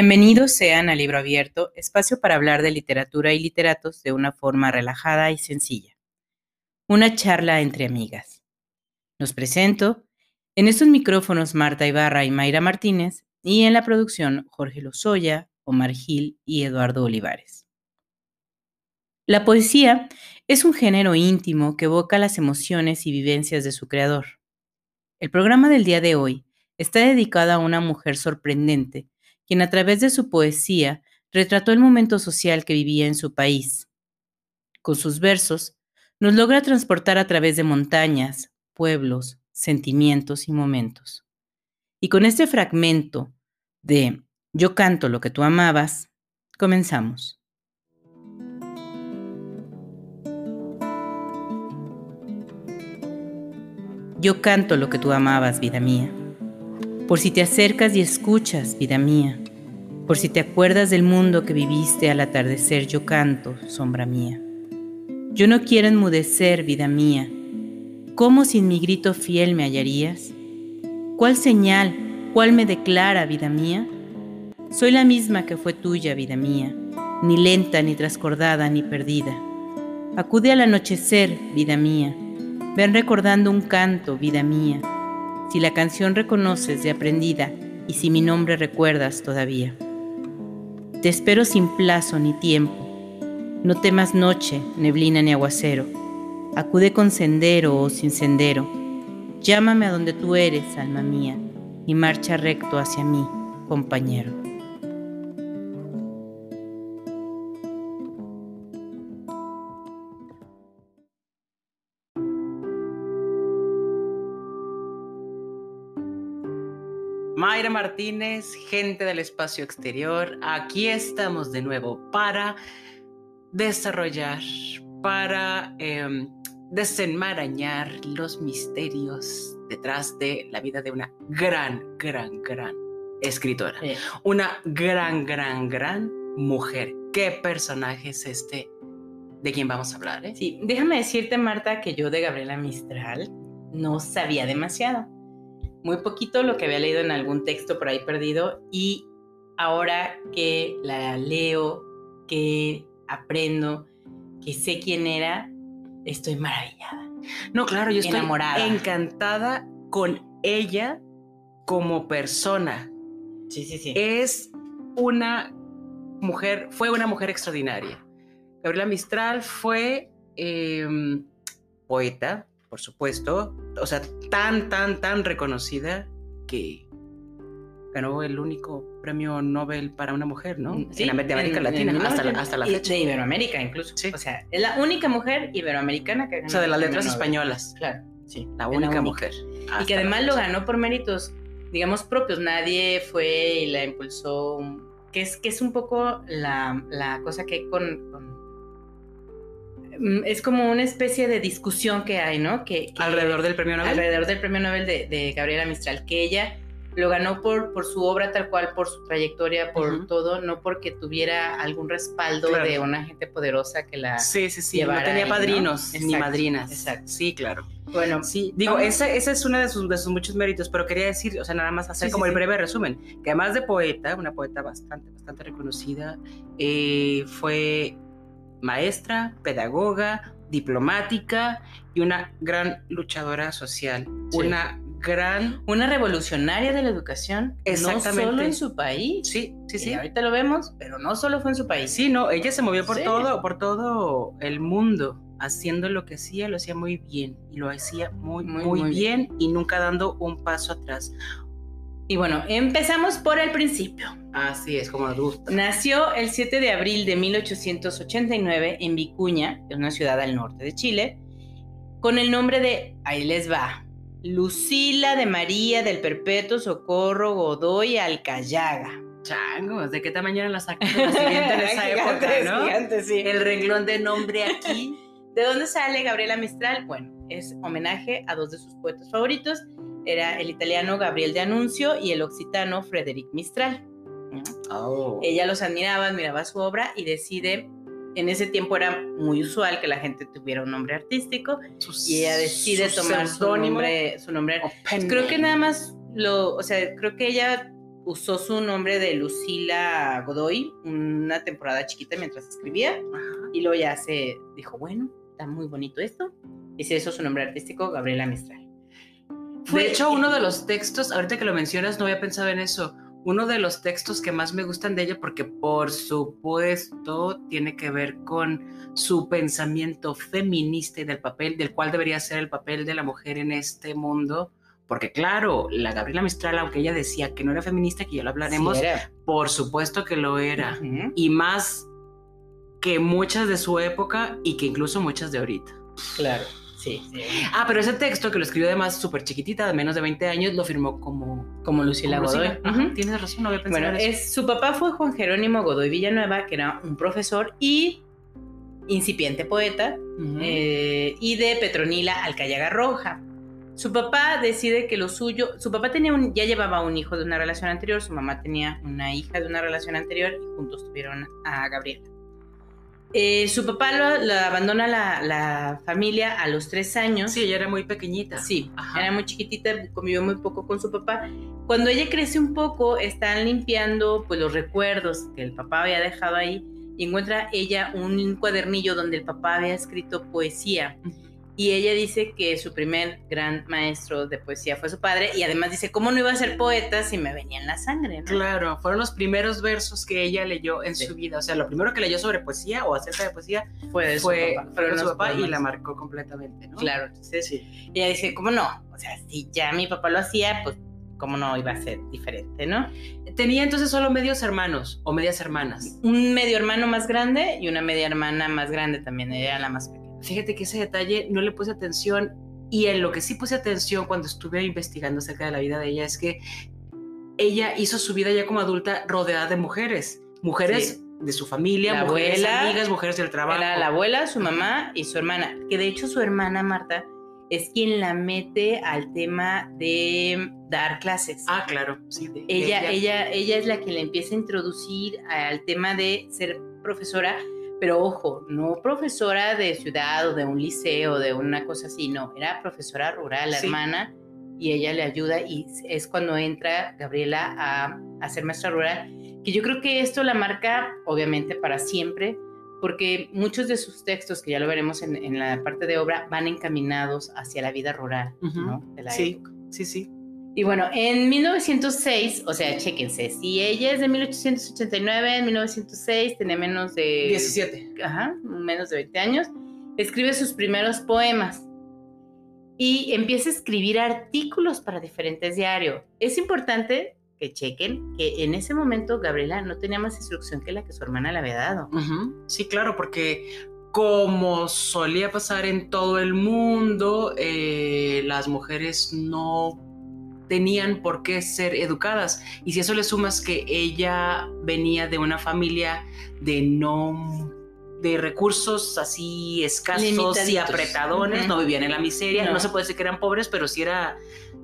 Bienvenidos sean a Libro Abierto, espacio para hablar de literatura y literatos de una forma relajada y sencilla. Una charla entre amigas. Nos presento en estos micrófonos Marta Ibarra y Mayra Martínez y en la producción Jorge Lozoya, Omar Gil y Eduardo Olivares. La poesía es un género íntimo que evoca las emociones y vivencias de su creador. El programa del día de hoy está dedicado a una mujer sorprendente quien a través de su poesía retrató el momento social que vivía en su país. Con sus versos, nos logra transportar a través de montañas, pueblos, sentimientos y momentos. Y con este fragmento de Yo canto lo que tú amabas, comenzamos. Yo canto lo que tú amabas, vida mía por si te acercas y escuchas, vida mía, por si te acuerdas del mundo que viviste al atardecer, yo canto, sombra mía. Yo no quiero enmudecer, vida mía. ¿Cómo sin mi grito fiel me hallarías? ¿Cuál señal, cuál me declara, vida mía? Soy la misma que fue tuya, vida mía, ni lenta, ni trascordada, ni perdida. Acude al anochecer, vida mía. Ven recordando un canto, vida mía si la canción reconoces de aprendida y si mi nombre recuerdas todavía. Te espero sin plazo ni tiempo. No temas noche, neblina ni aguacero. Acude con sendero o sin sendero. Llámame a donde tú eres, alma mía, y marcha recto hacia mí, compañero. Mayra Martínez, gente del espacio exterior, aquí estamos de nuevo para desarrollar, para em, desenmarañar los misterios detrás de la vida de una gran, gran, gran escritora. Una gran, gran, gran mujer. ¿Qué personaje es este de quien vamos a hablar? Eh? Sí, déjame decirte, Marta, que yo de Gabriela Mistral no sabía demasiado muy poquito lo que había leído en algún texto por ahí perdido y ahora que la leo, que aprendo, que sé quién era, estoy maravillada. No, claro, yo estoy enamorada. encantada con ella como persona. Sí, sí, sí. Es una mujer, fue una mujer extraordinaria. Gabriela Mistral fue em, poeta, por supuesto, o sea, tan, tan, tan reconocida que ganó el único premio Nobel para una mujer, ¿no? Sí, en América Latina, hasta, la, hasta la fecha. De Iberoamérica incluso. Sí. O sea, es la única mujer iberoamericana que ganó. O sea, de las letras españolas. Claro, sí. La única, mujer. Y que además lo ganó por méritos, digamos, propios. Nadie fue y la impulsó. Que es, que es un poco la, la cosa que hay con Mm, es como una especie de discusión que hay, ¿no? Que, alrededor del premio Nobel. Alrededor del premio Nobel de, Gabriela Mistral, que ella lo ganó por, por su obra tal cual, por su trayectoria, por todo, no porque tuviera algún respaldo de una gente poderosa que la Sí, sí, sí, no tenía padrinos ni madrinas. Exacto. Sí, claro. Bueno, sí, digo, ese, es uno de sus, de sus muchos méritos, pero quería decir, o sea, nada más hacer como el breve resumen, que además de poeta, una poeta bastante, bastante reconocida, eh, fue maestra, pedagoga, diplomática y una gran luchadora social. Una gran... Una revolucionaria de la educación. Exactamente. No solo en su país. Sí, sí, sí. ahorita lo vemos, pero no solo fue en su país. Sí, no, ella se movió por todo, por todo el mundo haciendo lo que hacía, lo hacía muy bien y lo hacía muy, muy, muy, bien y nunca dando un paso atrás. Y bueno, empezamos por el principio. Así es, como nos gusta. Nació el 7 de abril de 1889 en Vicuña, que es una ciudad al norte de Chile, con el nombre de, ahí les va, Lucila de María del Perpetuo Socorro Godoy Alcayaga. Changos, ¿de qué tamaño eran las actas de en esa época, no? sí. El renglón de nombre aquí. ¿De dónde sale Gabriela Mistral? Bueno, es homenaje a dos de sus poetas favoritos, era el italiano Gabriel de Anuncio y el occitano Frederic Mistral. Oh. Ella los admiraba, admiraba su obra y decide, en ese tiempo era muy usual que la gente tuviera un nombre artístico y ella decide tomar su nombre, su nombre. Creo que nada más lo, o sea, creo que ella usó su nombre de Lucila Godoy una temporada chiquita mientras escribía y luego ya se dijo, bueno, está muy bonito esto. Y se hizo su nombre artístico, Gabriela Mistral. Fue, de hecho, uno de los textos, ahorita que lo mencionas, no había pensado en eso. Uno de los textos que más me gustan de ella, porque por supuesto tiene que ver con su pensamiento feminista y del papel, del cual debería ser el papel de la mujer en este mundo, porque claro, la Gabriela Mistral, aunque ella decía que no era feminista, que ya lo hablaremos, por supuesto que lo era. Y más que muchas de su época y que incluso muchas de ahorita. Claro. Sí, Ah, pero ese texto que lo escribió además súper chiquitita, de menos de 20 años, lo firmó como... Como Lucila Godoy. Tienes razón, no había pensado bueno, Es, su papá fue Juan Jerónimo Godoy Villanueva, que era un profesor y incipiente poeta, eh, y de Petronila Alcayaga Roja. Su papá decide que lo suyo, su papá tenía un, ya llevaba un hijo de una relación anterior, su mamá tenía una hija de una relación anterior y juntos tuvieron a Gabriela. Eh, su papá lo, abandona la, familia a los tres años. Sí, ella era muy pequeñita. Sí, era muy chiquitita, convivió muy poco con su papá. Cuando ella crece un poco, están limpiando pues los recuerdos que el papá había dejado ahí y encuentra ella un cuadernillo donde el papá había escrito poesía. Y ella dice que su primer gran maestro de poesía fue su padre y además dice, ¿cómo no iba a ser poeta si me venía en la sangre? Claro, fueron los primeros versos que ella leyó en su vida. O sea, lo primero que leyó sobre poesía o acerca de poesía fue de su papá, y la marcó completamente, ¿no? Claro, entonces sí. ella dice, ¿cómo no? O sea, si ya mi papá lo hacía, pues cómo no iba a ser diferente, ¿no? Tenía entonces solo medios hermanos o medias hermanas. Un medio hermano más grande y una media hermana más grande también, ella era la más pequeña. Fíjate que ese detalle no le puse atención y en lo que sí puse atención cuando estuve investigando acerca de la vida de ella es que ella hizo su vida ya como adulta rodeada de mujeres, mujeres de su familia, la mujeres abuela, amigas, mujeres del trabajo. Era la abuela, su mamá y su hermana, que de hecho su hermana Marta es quien la mete al tema de dar clases. Ah, claro, sí. ella, ella, ella es la que le empieza a introducir al tema de ser profesora pero ojo, no profesora de ciudad o de un liceo, de una cosa así, no, era profesora rural, la hermana, y ella le ayuda y es cuando entra Gabriela a, a ser maestra rural, que yo creo que esto la marca obviamente para siempre, porque muchos de sus textos, que ya lo veremos en, la parte de obra, van encaminados hacia la vida rural, ¿no? sí, sí, sí. Y bueno, en 1906, o sea, chéquense, si ella es de 1889, en 1906 tenía menos de... 17. Ajá, menos de 20 años, escribe sus primeros poemas y empieza a escribir artículos para diferentes diarios. Es importante que chequen que en ese momento Gabriela no tenía más instrucción que la que su hermana le había dado. Sí, claro, porque como solía pasar en todo el mundo, eh, las mujeres no tenían por qué ser educadas. Y si eso le sumas que ella venía de una familia de no de recursos así escasos y apretadones, no vivían en la miseria, no. se puede decir que eran pobres, pero sí era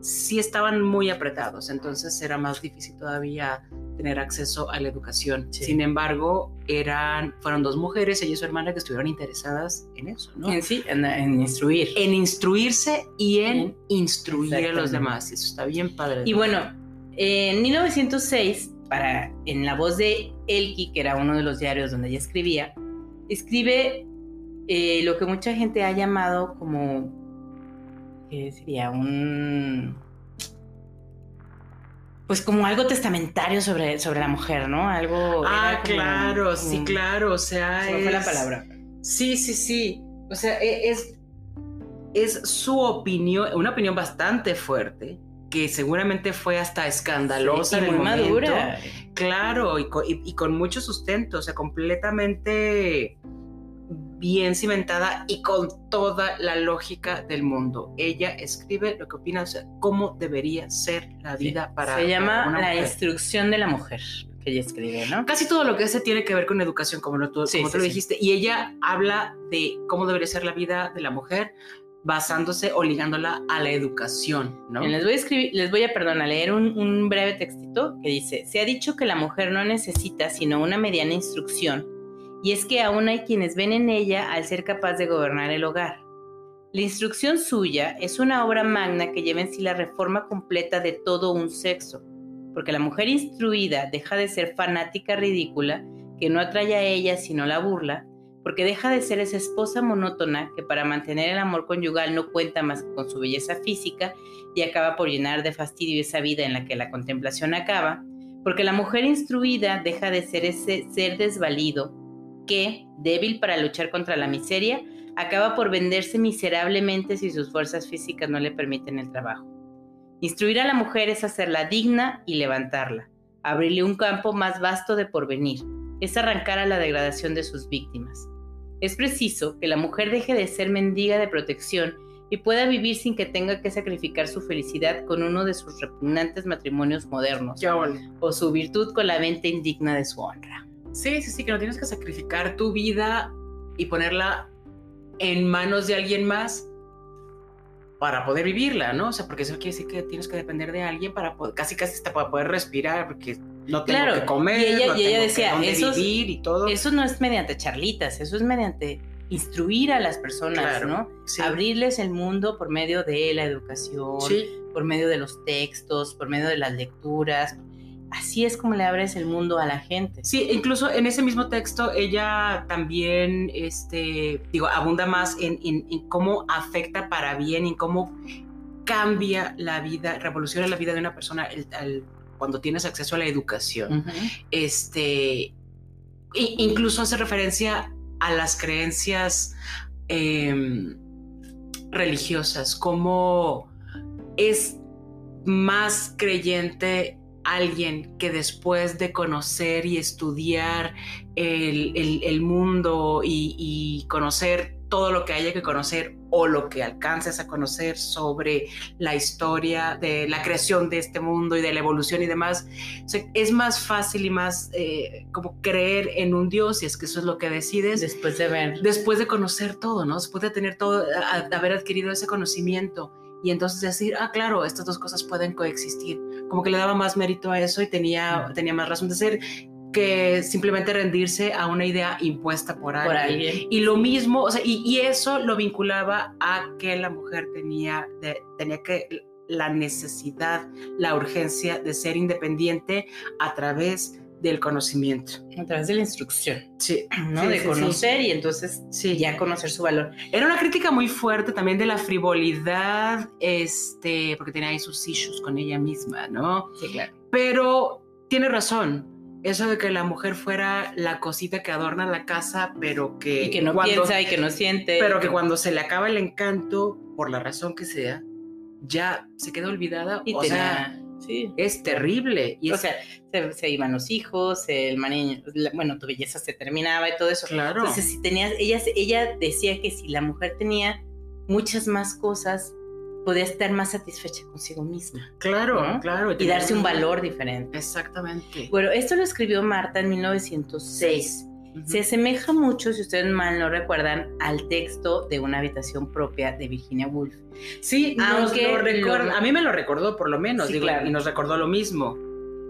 sí estaban muy apretados, entonces era más difícil todavía tener acceso a la educación. Sin embargo, eran, fueron dos mujeres, ella y su hermana, que estuvieron interesadas en eso, ¿no? En sí, en, instruir. En instruirse y en instruir a los demás. Eso está bien padre. Y bueno, en 1906, para, en la voz de Elki, que era uno de los diarios donde ella escribía, escribe eh, lo que mucha gente ha llamado como, ¿qué sería? Un pues como algo testamentario sobre, sobre la mujer, ¿no? Algo... Ah, claro, sí, claro, o sea... Es, fue la palabra. Sí, sí, sí. O sea, e, es, es su opinión, una opinión bastante fuerte, que seguramente fue hasta escandalosa. Sí, muy madura. Claro, y y con mucho sustento, o sea, completamente bien cimentada y con toda la lógica del mundo. Ella escribe lo que opina, o sea, cómo debería ser la vida para Se llama La instrucción de la mujer que ella escribe, ¿no? Casi todo lo que hace tiene que ver con educación, como, lo, tú, lo dijiste. Y ella habla de cómo debería ser la vida de la mujer basándose o ligándola a la educación, ¿no? Les voy a escribir, les voy a, perdón, a leer un, un breve textito que dice, se ha dicho que la mujer no necesita sino una mediana instrucción y es que aún hay quienes ven en ella al ser capaz de gobernar el hogar. La instrucción suya es una obra magna que lleva en sí la reforma completa de todo un sexo. porque la mujer instruida deja de ser fanática ridícula, que no atrae a ella sino la burla, porque deja de ser esa esposa monótona que para mantener el amor conyugal no cuenta más que con su belleza física y acaba por llenar de fastidio esa vida en la que la contemplación acaba, porque la mujer instruida deja de ser ese ser desvalido que, débil para luchar contra la miseria, acaba por venderse miserablemente si sus fuerzas físicas no le permiten el trabajo. Instruir a la mujer es hacerla digna y levantarla, abrirle un campo más vasto de porvenir, es arrancar a la degradación de sus víctimas. Es preciso que la mujer deje de ser mendiga de protección y pueda vivir sin que tenga que sacrificar su felicidad con uno de sus repugnantes matrimonios modernos o su virtud con la venta indigna de su honra. Sí, sí, sí, que no tienes que sacrificar tu vida y ponerla en manos de alguien más para poder vivirla, ¿no? O sea, porque eso quiere decir que tienes que depender de alguien para poder, casi casi hasta para poder respirar, porque no tengo que comer, y ella, no y ella tengo decía, que eso, dónde vivir y todo. eso no es mediante charlitas, eso es mediante instruir a las personas, Claro, ¿no? sí. Abrirles el mundo por medio de la educación, Sí, por medio de los textos, por medio de las lecturas. Así es como le abres el mundo a la gente. Sí, incluso en ese mismo texto ella también, este, digo, abunda más en, en- en cómo afecta para bien, en cómo cambia la vida, revoluciona la vida de una persona el- cuando tienes acceso a la educación. Este, incluso hace referencia a las creencias em, religiosas, como es más creyente alguien que después de conocer y estudiar el, el- el mundo y, y conocer todo lo que haya que conocer o lo que alcances a conocer sobre la historia de la creación de este mundo y de la evolución y demás, o sea, es más fácil y más eh, como creer en un Dios, si es que eso es lo que decides, Después de ver. después de conocer todo, ¿no? Después de tener todo, a- a- haber adquirido ese conocimiento y entonces decir, ah, claro, estas dos cosas pueden coexistir. Como que le daba más mérito a eso y tenía, tenía más razón de ser que simplemente rendirse a una idea impuesta por alguien. por alguien. Y lo mismo, o sea, y, y eso lo vinculaba a que la mujer tenía, de- tenía que la necesidad, la urgencia de ser independiente a través del conocimiento. A través de la instrucción, Sí, ¿no? Sí, de sí, conocer y entonces sí. ya conocer su valor. Era una crítica muy fuerte también de la frivolidad, este, porque tenía ahí sus issues con ella misma, ¿no? Sí, claro. Pero tiene razón. Eso de que la mujer fuera la cosita que adorna la casa, pero que, Y que no cuando- piensa y que no siente. pero que cuando se le acaba el encanto, por la razón que sea, ya se queda olvidada. Y o tenía- sea, sí. es terrible. Y o es- sea, se, se iban los hijos, el marido, la- bueno, tu belleza se terminaba y todo eso. claro. Entonces, si tenías, ella, ella decía que si la mujer tenía muchas más cosas, podía estar más satisfecha consigo misma claro, ¿no? claro. y darse un valor diferente. Exactamente. Bueno, esto lo escribió Marta en 1906. Se asemeja mucho, si ustedes mal no recuerdan, al texto de una habitación propia de Virginia Woolf. Sí, nos Aunque lo recuerda- lo- a mí me lo recordó por lo menos, Sí, digo, claro. y nos recordó lo mismo.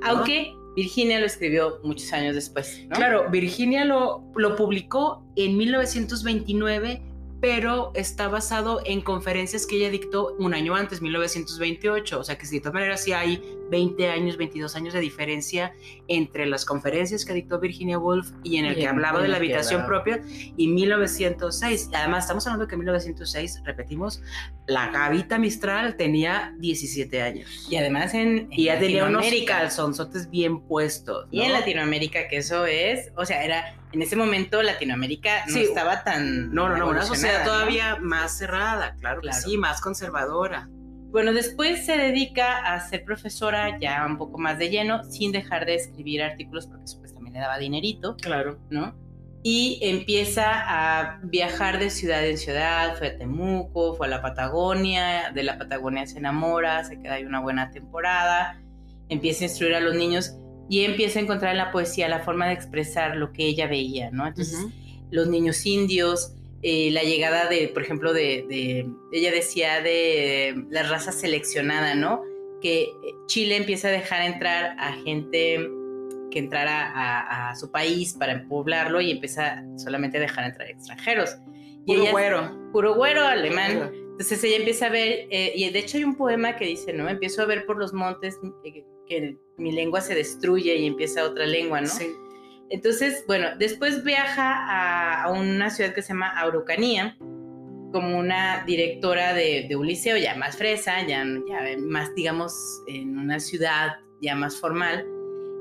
Aunque Virginia lo escribió muchos años después, ¿no? Claro, Virginia lo, lo publicó en 1929, pero está basado en conferencias que ella dictó un año antes, 1928. O sea que de todas maneras sí hay 20 años, 22 años de diferencia entre las conferencias que dictó Virginia Woolf y en el Y que en- hablaba de la habitación propia y 1906. Además, estamos hablando que en 1906, repetimos, la Gavita Mistral tenía 17 años. Y además en, en Y ya tenía unos calzonzotes bien puestos. Y en ¿no? Latinoamérica, que eso es, o sea, era, en ese momento Latinoamérica no Sí. estaba tan... No, no, no, una sociedad ¿no? todavía más cerrada, claro, Claro. que sí, más conservadora. Bueno, después se dedica a ser profesora ya un poco más de lleno, sin dejar de escribir artículos, porque eso pues también le daba dinerito, Claro. ¿no? Y empieza a viajar de ciudad en ciudad, fue a Temuco, fue a la Patagonia, de la Patagonia se enamora, se queda ahí una buena temporada, empieza a instruir a los niños y empieza a encontrar en la poesía la forma de expresar lo que ella veía, ¿no? Entonces, los niños indios, eh, la llegada de, por ejemplo, de, de- ella decía de la raza seleccionada, ¿no? Que Chile empieza a dejar entrar a gente que entrara a, a su país para poblarlo y empieza solamente a dejar entrar extranjeros. Y Puro ella- güero. Puro güero, alemán. Entonces ella empieza a ver, eh, y de hecho hay un poema que dice, ¿no? Empiezo a ver por los montes eh, que mi lengua se destruye y empieza otra lengua, ¿no? Sí. Entonces, bueno, después viaja a, a una ciudad que se llama Araucanía como una directora de, de un liceo ya más fresa, ya, ya más, digamos, en una ciudad ya más formal.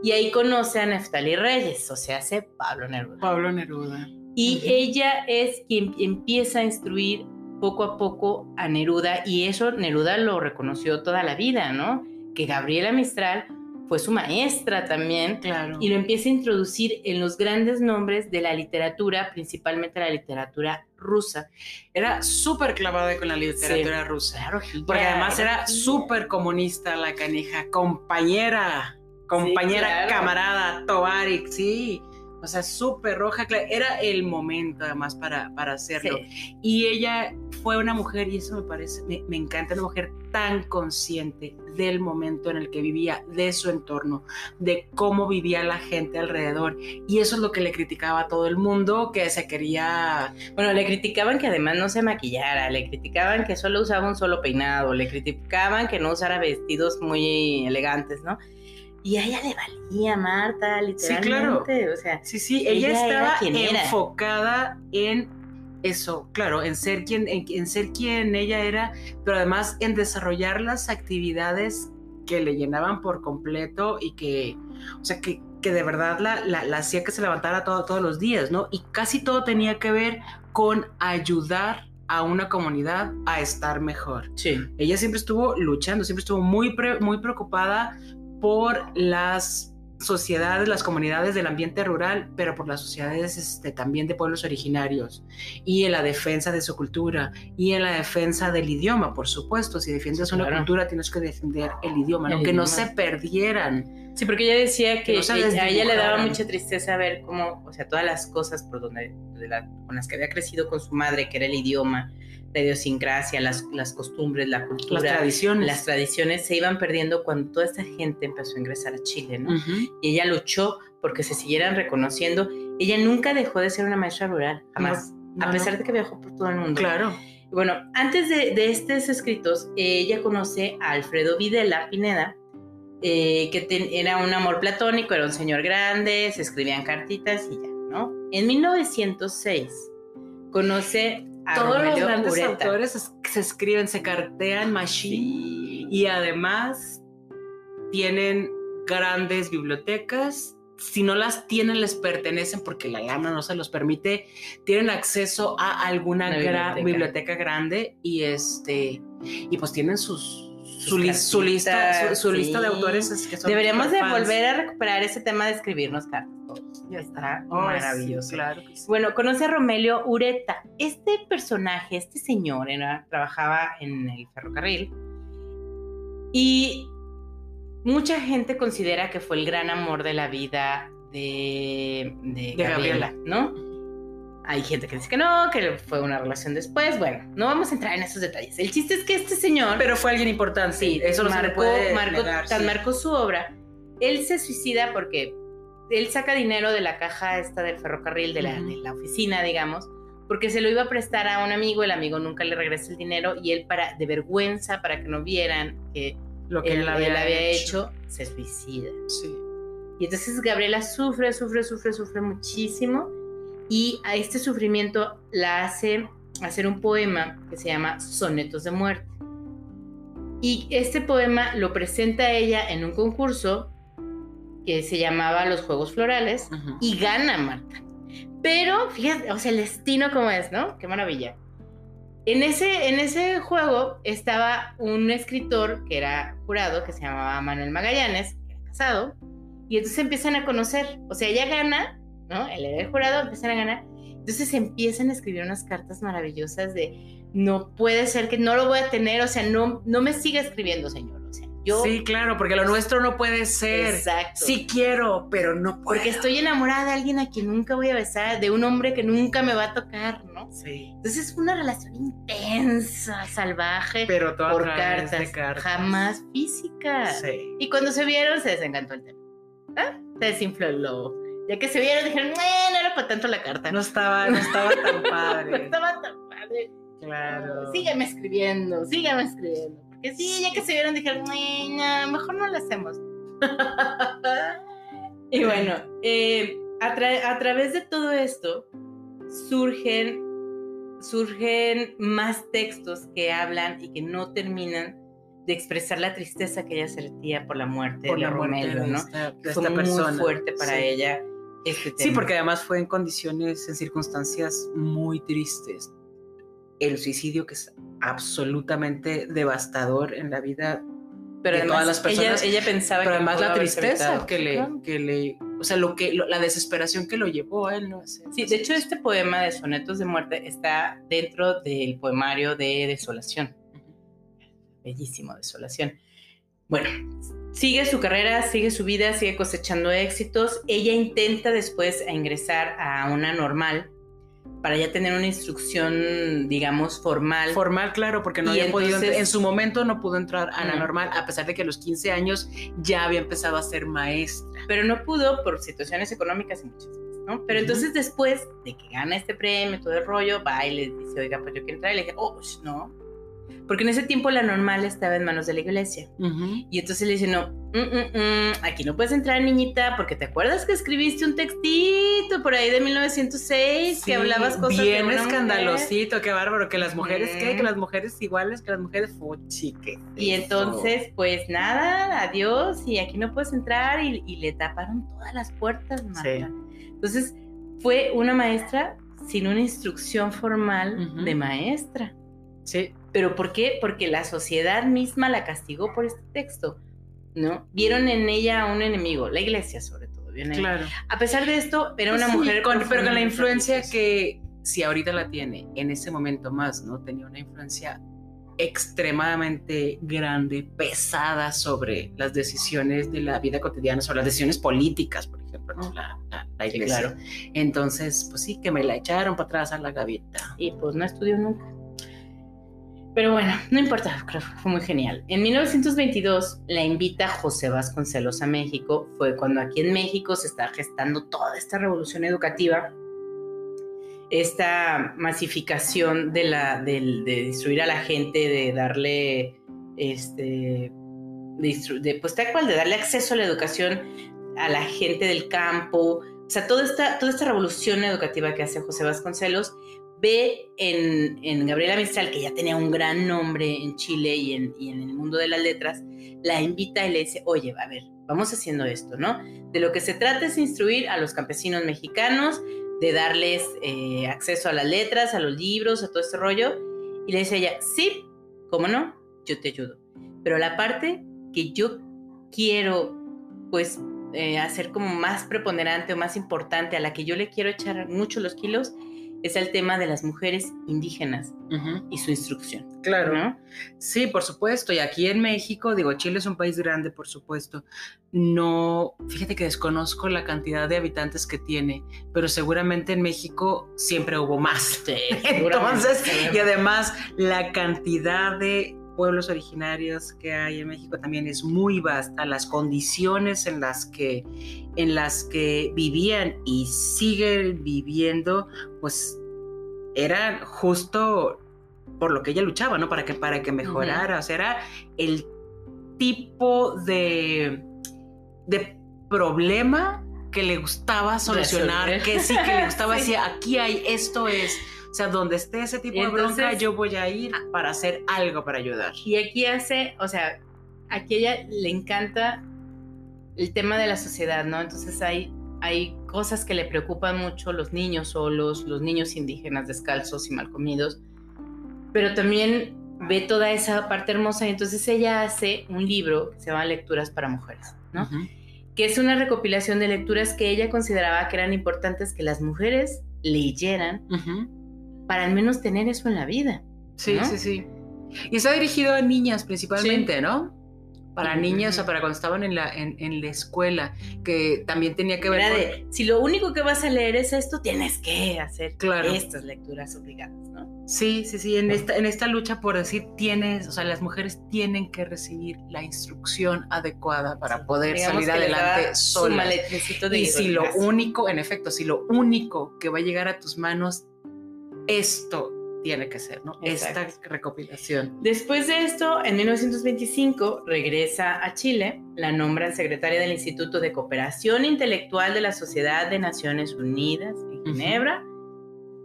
Y ahí conoce a Neftali Reyes, o sea, hace Pablo Neruda. Pablo Neruda. Y ella es quien empieza a instruir poco a poco a Neruda y eso Neruda lo reconoció toda la vida, ¿no? Que Gabriela Mistral fue su maestra también Claro. y lo empieza a introducir en los grandes nombres de la literatura, principalmente la literatura rusa. Era súper clavada con la literatura rusa. Claro, Porque además era súper comunista la canija, compañera, compañera, claro. camarada, Tovarik, sí. O sea, súper roja, era el momento además para, para hacerlo. Sí. Y ella fue una mujer, y eso me parece, me, me encanta, una mujer tan consciente del momento en el que vivía, de su entorno, de cómo vivía la gente alrededor. Y eso es lo que le criticaba a todo el mundo, que se quería... Bueno, le criticaban que además no se maquillara, le criticaban que solo usaba un solo peinado, le criticaban que no usara vestidos muy elegantes, ¿no? Y a ella le valía, Marta, Sí, literalmente. claro. O sea, Sí, sí, Ella ella, estaba quien era. enfocada en eso, claro, en ser quien, en, en ser quien ella era, pero además en desarrollar las actividades que le llenaban por completo y que, o sea, que, que de verdad la, la- la hacía que se levantara todo- todos los días, ¿no? Y casi todo tenía que ver con ayudar a una comunidad a estar mejor. sí. Ella siempre estuvo luchando, siempre estuvo muy, pre- muy preocupada por las sociedades, las comunidades del ambiente rural, pero por las sociedades este, también de pueblos originarios y en la defensa de su cultura y en la defensa del idioma, por supuesto. Si defiendes una cultura, tienes que defender el idioma, El ¿no? que no se perdieran. Sí, porque ella decía que, Que no ella- a ella le daba mucha tristeza ver cómo, o sea, todas las cosas por donde, de la- con las que había crecido con su madre, que era el idioma, la idiosincrasia, las, las costumbres, la cultura, Las tradiciones. las tradiciones se iban perdiendo cuando toda esta gente empezó a ingresar a Chile, ¿no? Ujú. Y ella luchó porque se siguieran reconociendo. Ella nunca dejó de ser una maestra rural, jamás, No, a no. pesar de que viajó por todo el mundo. Claro. Bueno, antes de, de estos escritos, ella conoce a Alfredo Videla Pineda, eh, que era un amor platónico, era un señor grande, se escribían cartitas y ya, ¿no? En 1906 conoce Todos los grandes Ureta. autores es- se escriben, se cartean machine y además tienen grandes bibliotecas. Si no las tienen, les pertenecen porque la lana no se los permite. Tienen acceso a alguna biblioteca. biblioteca. grande y este y pues tienen Sus su, lis- su lista su, lista de autores es que son Deberíamos de volver a recuperar ese tema de escribirnos cartas. Ya Está Oh, sí, maravilloso. claro que sí. Bueno, conoce a Romelio Ureta. Este personaje, este señor, era, trabajaba en el ferrocarril y mucha gente considera que fue el gran amor de la vida de, de, De Gabriela, Gabriela. ¿no? Hay gente que dice que no, que fue una relación después. Bueno, no vamos a entrar en esos detalles. El chiste es que este señor, Pero fue alguien importante. sí, eso no se marcó, puede marcó- negar, tan sí. marcó su obra. Él se suicida porque él saca dinero de la caja esta del ferrocarril, de la, de la oficina, digamos, porque se lo iba a prestar a un amigo, el amigo nunca le regresa el dinero y él para de vergüenza, para que no vieran que lo que él, él él había, hecho, se suicida. Sí. Y entonces Gabriela sufre, sufre, sufre, sufre muchísimo y a este sufrimiento la hace hacer un poema que se llama Sonetos de Muerte. Y este poema lo presenta ella en un concurso que se llamaba Los Juegos Florales Ujú. y gana Marta. Pero fíjate, o sea, el destino como es, ¿no? Qué maravilla. En ese, en ese juego estaba un escritor que era jurado, que se llamaba Manuel Magallanes, que era casado, y entonces empiezan a conocer, o sea, ella gana, el jurado, empiezan a ganar, entonces empiezan a escribir unas cartas maravillosas de, no puede ser que no lo voy a tener, o sea, no, no me siga escribiendo, señor, o sea, yo... Sí, claro, porque lo nuestro no puede ser. Exacto. Sí quiero, pero no puedo. Porque estoy enamorada de alguien a quien nunca voy a besar, de un hombre que nunca me va a tocar, ¿no? Sí. Entonces es una relación intensa, salvaje, Pero por través cartas, de cartas. jamás física. Sí. Y cuando se vieron, se desencantó el tema. ¿Ah? Se desinfló el globo. Ya que se vieron, dijeron, "Eh, no era para tanto la carta. No estaba, no estaba tan No padre. estaba tan padre. Claro. Sígueme escribiendo, sígueme escribiendo. Porque sí, ya que se vieron, dijeron, "Ay, no, mejor no lo hacemos. y bueno, eh, a, tra- a través de todo esto surgen, surgen más textos que hablan y que no terminan de expresar la tristeza que ella sentía por la muerte Por de la muerte Romelio, de ¿no? esta, Fue muy persona. fuerte para Sí. ella este Sí, tema. porque además fue en condiciones, en circunstancias muy tristes. El suicidio que es absolutamente devastador en la vida, pero de además, todas las personas, ella, ella pensaba pero que además la tristeza que le, Claro. que le, o sea, lo que, lo- la desesperación que lo llevó a él, ¿no? Ese- Sí, de hecho este poema de sonetos de muerte está dentro del poemario de Desolación. Bellísimo, Desolación. Bueno, sigue su carrera, sigue su vida, sigue cosechando éxitos. Ella intenta después ingresar a una normal para ya tener una instrucción, digamos, formal. Formal, claro, porque no había podido, entonces- en su momento no pudo entrar a la Mm. normal, a pesar de que a los 15 años ya había empezado a ser maestra. pero no pudo por situaciones económicas y muchas ¿no? Pero Ujú. entonces después de que gana este premio, todo el rollo, va y le dice, oiga, pues yo quiero entrar, y le dije, oh, no. Porque en ese tiempo la normal estaba en manos de la iglesia. Y entonces le dice, no, mm, mm, mm, aquí no puedes entrar, niñita, porque te acuerdas que escribiste un textito por ahí de 1906 que hablabas cosas de bien una mujer? escandalosito, qué bárbaro, que las mujeres, ¿qué? Que las mujeres iguales, que las mujeres fuchi, ¿qué es Y entonces, pues nada, adiós, y aquí no puedes entrar, y, y le taparon todas las puertas, Marta. Entonces, fue una maestra sin una instrucción formal de maestra. Sí, ¿Pero por qué? Porque la sociedad misma la castigó por este texto, ¿no? Vieron en ella a un enemigo, la iglesia sobre todo. claro. A pesar de esto, era una Pues Sí, mujer... con- pero con la influencia que si ahorita la tiene, en ese momento más, ¿no? Tenía una influencia extremadamente grande, pesada sobre las decisiones de la vida cotidiana, sobre las decisiones políticas, por ejemplo, ¿no? La, la- la Sí, iglesia. claro. Entonces, pues sí, que me la echaron para atrás a la gaveta. Y pues no estudió nunca. Pero bueno, no importa, creo que fue muy genial. En 1922 la invita José Vasconcelos a México. Fue cuando aquí en México se está gestando toda esta revolución educativa, esta masificación de, la, del- de, instruir a la gente, de darle, este, de, de, pues tal cual, de darle acceso a la educación a la gente del campo. O sea, toda esta, toda esta revolución educativa que hace José Vasconcelos ve en, en Gabriela Mistral, que ya tenía un gran nombre en Chile y en, y en el mundo de las letras, la invita y le dice, oye, a ver, vamos haciendo esto, ¿no? De lo que se trata es instruir a los campesinos mexicanos, de darles eh, acceso a las letras, a los libros, a todo este rollo. Y le dice ella, sí, ¿cómo no? Yo te ayudo. Pero la parte que yo quiero, pues, eh, hacer como más preponderante o más importante, a la que yo le quiero echar mucho los kilos, es el tema de las mujeres indígenas y su instrucción. Claro. ¿no? Sí, por supuesto. Y aquí en México, digo, Chile es un país grande, por supuesto. No, fíjate que desconozco la cantidad de habitantes que tiene, pero seguramente en México siempre hubo más. Entonces, y además la cantidad de pueblos originarios que hay en México también es muy vasta. Las condiciones en las que, en las que vivían y siguen viviendo, pues eran justo por lo que ella luchaba, ¿no? Para que, para que mejorara. O sea, era el tipo de, de problema que le gustaba solucionar, Resolver. que sí, que le gustaba Sí. decir, aquí hay, esto es. O sea, donde esté ese tipo de bronca, yo voy a ir para hacer algo para ayudar. Y aquí hace, o sea, aquí a ella le encanta el tema de la sociedad, ¿no? Entonces hay, hay cosas que le preocupan mucho, los niños solos, los niños indígenas descalzos y mal comidos, pero también ve toda esa parte hermosa y entonces ella hace un libro que se llama Lecturas para Mujeres, ¿no? Ujú. que es una recopilación de lecturas que ella consideraba que eran importantes que las mujeres leyeran Ujú. Para al menos tener eso en la vida. Sí, ¿no? sí, sí. Y está dirigido a niñas principalmente, ¿no? Para niñas o para cuando estaban en la, en, en la escuela, que también tenía que ver Era con... de, si lo único que vas a leer es esto, tienes que hacer Claro. estas lecturas obligadas, ¿no? Sí, sí, sí, en esta, en esta lucha por decir tienes, o sea, las mujeres tienen que recibir la instrucción adecuada para Sí, poder salir adelante solas. Y si lo único, en efecto, si lo único que va a llegar a tus manos, esto tiene que ser, ¿no? Esta recopilación. Después de esto, en 1925 regresa a Chile, la nombran secretaria del Instituto de Cooperación Intelectual de la Sociedad de Naciones Unidas en Ginebra,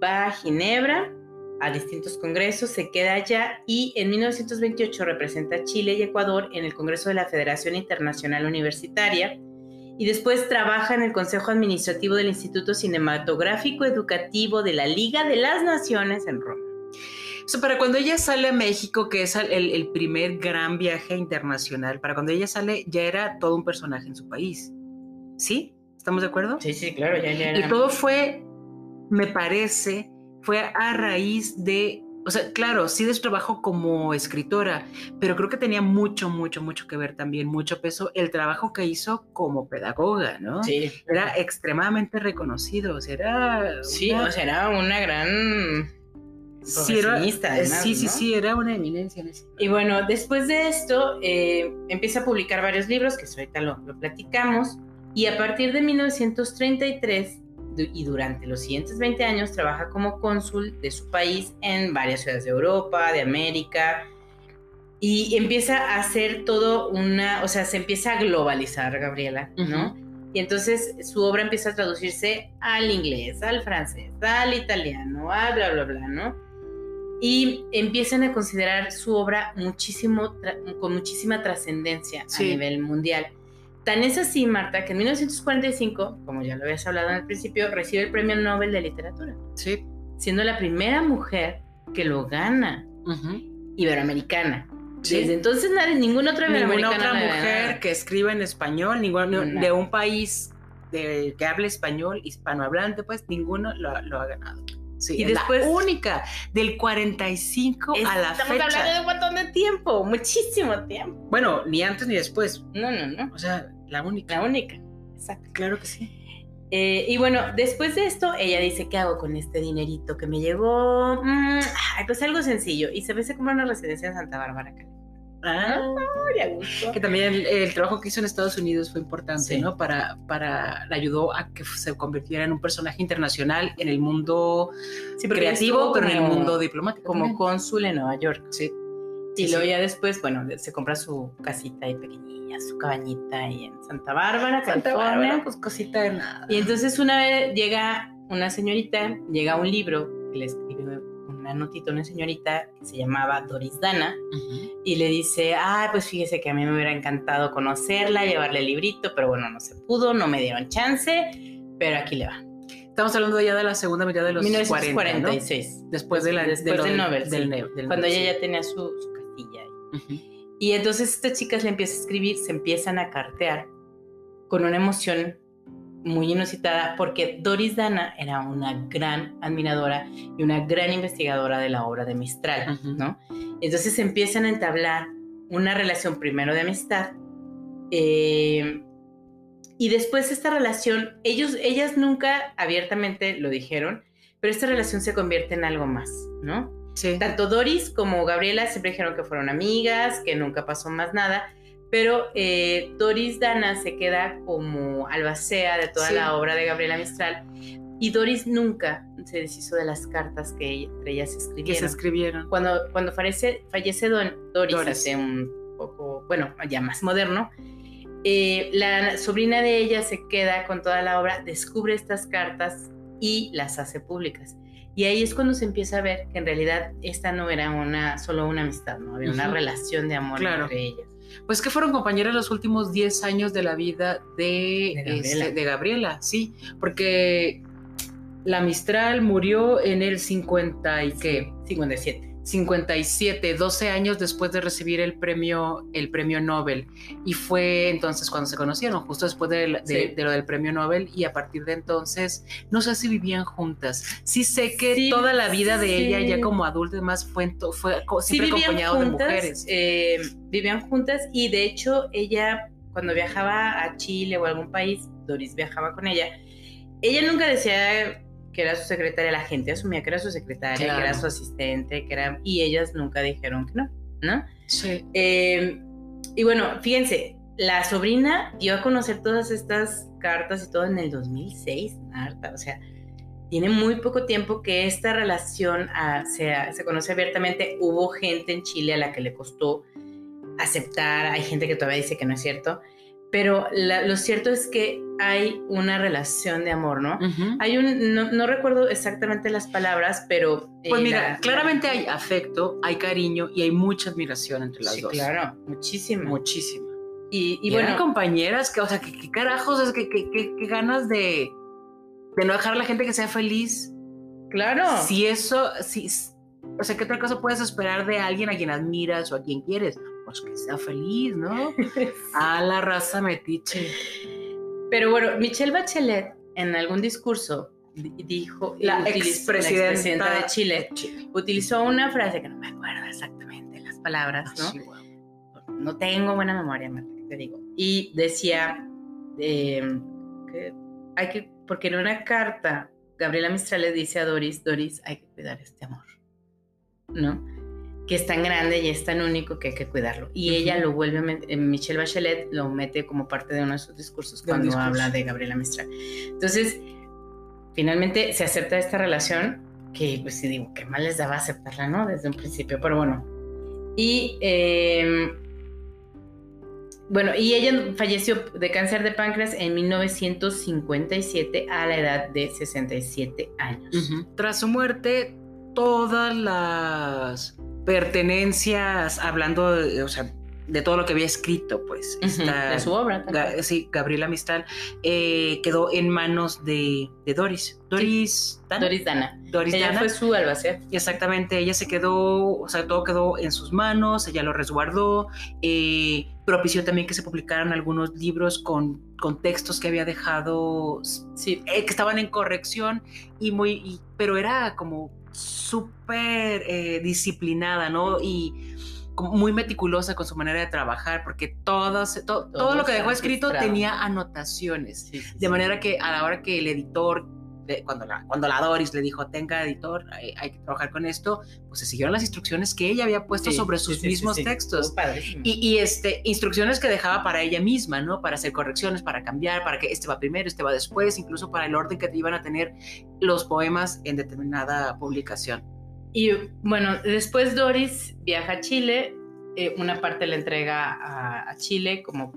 va a Ginebra a distintos congresos, se queda allá y en 1928 representa a Chile y Ecuador en el Congreso de la Federación Internacional Universitaria y después trabaja en el Consejo Administrativo del Instituto Cinematográfico Educativo de la Liga de las Naciones en Roma. O sea, para cuando ella sale a México, que es el, primer gran viaje internacional, para cuando ella sale ya era todo un personaje en su país. ¿Sí? ¿Estamos de acuerdo? Sí, sí, claro, ya, ya era. Y todo fue, me parece, fue a raíz de o sea, claro, sí de su trabajo como escritora, pero creo que tenía mucho, mucho, mucho que ver también, mucho peso el trabajo que hizo como pedagoga, ¿no? Sí. Era extremadamente reconocido, o sea, era... Sí, o sea, era una gran... Sí, era, además, sí, sí, sí, era una eminencia en Y bueno, después de esto, eh, empieza a publicar varios libros, que ahorita lo, lo platicamos, y a partir de 1933 y durante los siguientes 20 años trabaja como cónsul de su país en varias ciudades de Europa, de América, y empieza a hacer todo una, o sea, se empieza a globalizar, Gabriela, ¿no? Y entonces su obra empieza a traducirse al inglés, al francés, al italiano, a bla, bla, bla, ¿no? Y empiezan a considerar su obra muchísimo, con muchísima trascendencia a nivel mundial. Tan es así, Marta, que en 1945, como ya lo habías hablado el principio, recibe el Premio Nobel de Literatura. Sí. Siendo la primera mujer que lo gana, iberoamericana. Desde entonces nadie, ninguna otra Ninguna otra mujer que escriba en español, ninguna, de un país de, que hable español, hispanohablante, pues ninguno lo, lo ha ganado. Sí, y después, la única del 45 a la fecha. Estamos hablando de un montón de tiempo, muchísimo tiempo. Bueno, ni antes ni después. No, no, no. O sea, la única. La única, exacto. Claro que sí. Eh, y bueno, después de esto, ella dice, ¿qué hago con este dinerito que me llegó? Mm, pues algo sencillo. Y se ve se compra una residencia en Santa Bárbara, California. Ah, que también el, trabajo que hizo en Estados Unidos fue importante, ¿no? Para, para, le ayudó a que se convirtiera en un personaje internacional en el mundo creativo, pero en el mundo diplomático. Como cónsul en Nueva York. Sí. Y luego ya después, bueno, se compra su casita ahí pequeñilla, su cabañita ahí en Santa Bárbara, Santa Bárbara, pues cosita de nada. Y entonces una vez llega una señorita, llega un libro que le escribe una notita una señorita que se llamaba Doris Dana y le dice, ah, pues fíjese que a mí me hubiera encantado conocerla, llevarle el librito, pero bueno, no se pudo, no me dieron chance, pero aquí le va. Estamos hablando ya de la segunda mitad de los 1946. Después, de la, después del Nobel. Del, cuando ella ya tenía su, su ahí. Y entonces estas chicas le empiezan a escribir, se empiezan a cartear con una emoción muy inusitada porque Doris Dana era una gran admiradora y una gran investigadora de la obra de Mistral, ¿no? Entonces empiezan a entablar una relación primero de amistad eh, y después esta relación, ellos, ellas nunca abiertamente lo dijeron, pero esta relación se convierte en algo más, ¿no? Sí. Tanto Doris como Gabriela siempre dijeron que fueron amigas, que nunca pasó más nada, pero eh, Doris Dana se queda como albacea de toda la obra de Gabriela Mistral y Doris nunca se deshizo de las cartas que entre ellas escribieron. Que se escribieron. Cuando, cuando fallece, fallece Doris, hace un poco, bueno, ya más moderno, eh, la sobrina de ella se queda con toda la obra, descubre estas cartas y las hace públicas. Y ahí es cuando se empieza a ver que en realidad esta no era una solo una amistad, ¿no? Había una relación de amor entre ellas. Pues que fueron compañeras los últimos 10 años de la vida de, este, Gabriela. sí, porque la Mistral murió en el 50 y qué? 57. 57, 12 años después de recibir el premio, el premio Nobel. Y fue entonces cuando se conocieron, justo después de, lo del premio Nobel. Y a partir de entonces, no sé si vivían juntas. Sí sé que toda la vida de ella, ya como adulta, además, fue, fue siempre acompañado de mujeres. Eh, vivían juntas y de hecho ella, cuando viajaba a Chile o a algún país, Doris viajaba con ella. Ella nunca decía que era su secretaria, la gente asumía que era su secretaria, que era su asistente, que era... Y ellas nunca dijeron que no, ¿no? Sí. Em, y bueno, fíjense, la sobrina dio a conocer todas estas cartas y todo en el 2006, Marta, o sea, tiene muy poco tiempo que esta relación ah, se, se conoce abiertamente. Hubo gente en Chile a la que le costó aceptar, hay gente que todavía dice que no es cierto, pero lo cierto es que hay una relación de amor, ¿no? Hay un, no, recuerdo exactamente las palabras, pero... Pues mira, claramente hay afecto, hay cariño y hay mucha admiración entre las sí, dos. claro, muchísimo. Muchísimo. Y, y, bueno... compañeras que, o sea, ¿qué, carajos, es que, qué ganas de, de no dejar a la gente que sea feliz. Claro. Si eso, si, o sea, ¿qué otra cosa puedes esperar de alguien a quien admiras o a quien quieres? Pues que sea feliz, ¿no? a la raza metiche. Pero bueno, Michelle Bachelet en algún discurso dijo, la expresidenta de Chile, utilizó una frase que no me acuerdo exactamente las palabras, ¿no? No tengo buena memoria, Marta, te digo. Y decía eh, que hay que, porque en una carta, Gabriela Mistral le dice a Doris, Doris, hay que cuidar este amor, ¿no? Que es tan grande y es tan único que hay que cuidarlo. Y ella lo vuelve, eh, Michelle Bachelet lo mete como parte de uno de sus discursos cuando habla de Gabriela Mistral. Entonces, finalmente se acepta esta relación, que pues sí digo, qué mal les daba aceptarla, ¿no? Desde un principio, pero bueno. Y em, bueno, y ella falleció de cáncer de páncreas en 1957 a la edad de 67 años. Tras su muerte, todas las pertenencias, hablando, de, o sea, de todo lo que había escrito, pues. de su obra. sí, Gabriela Mistral, eh, quedó en manos de, Doris. Doris Dana. Doris Dana. Doris ella fue su albacea. Exactamente, ella se quedó, o sea, todo quedó en sus manos, ella lo resguardó, eh, propició también que se publicaran algunos libros con, con textos que había dejado, sí, eh, que estaban en corrección, y muy, pero era como súper eh, disciplinada, ¿no? Y muy meticulosa con su manera de trabajar, porque todo, todo, lo que dejó escrito tenía anotaciones, de manera que a la hora que el editor cuando, la, cuando la Doris le dijo, tenga editor, hay, que trabajar con esto, pues se siguieron las instrucciones que ella había puesto sobre sus mismos textos. Y, este, instrucciones que dejaba para ella misma, ¿no? Para hacer correcciones, para cambiar, para que este va primero, este va después, incluso para el orden que iban a tener los poemas en determinada publicación. Y bueno, después Doris viaja a Chile, eh, una parte la entrega a, a Chile como,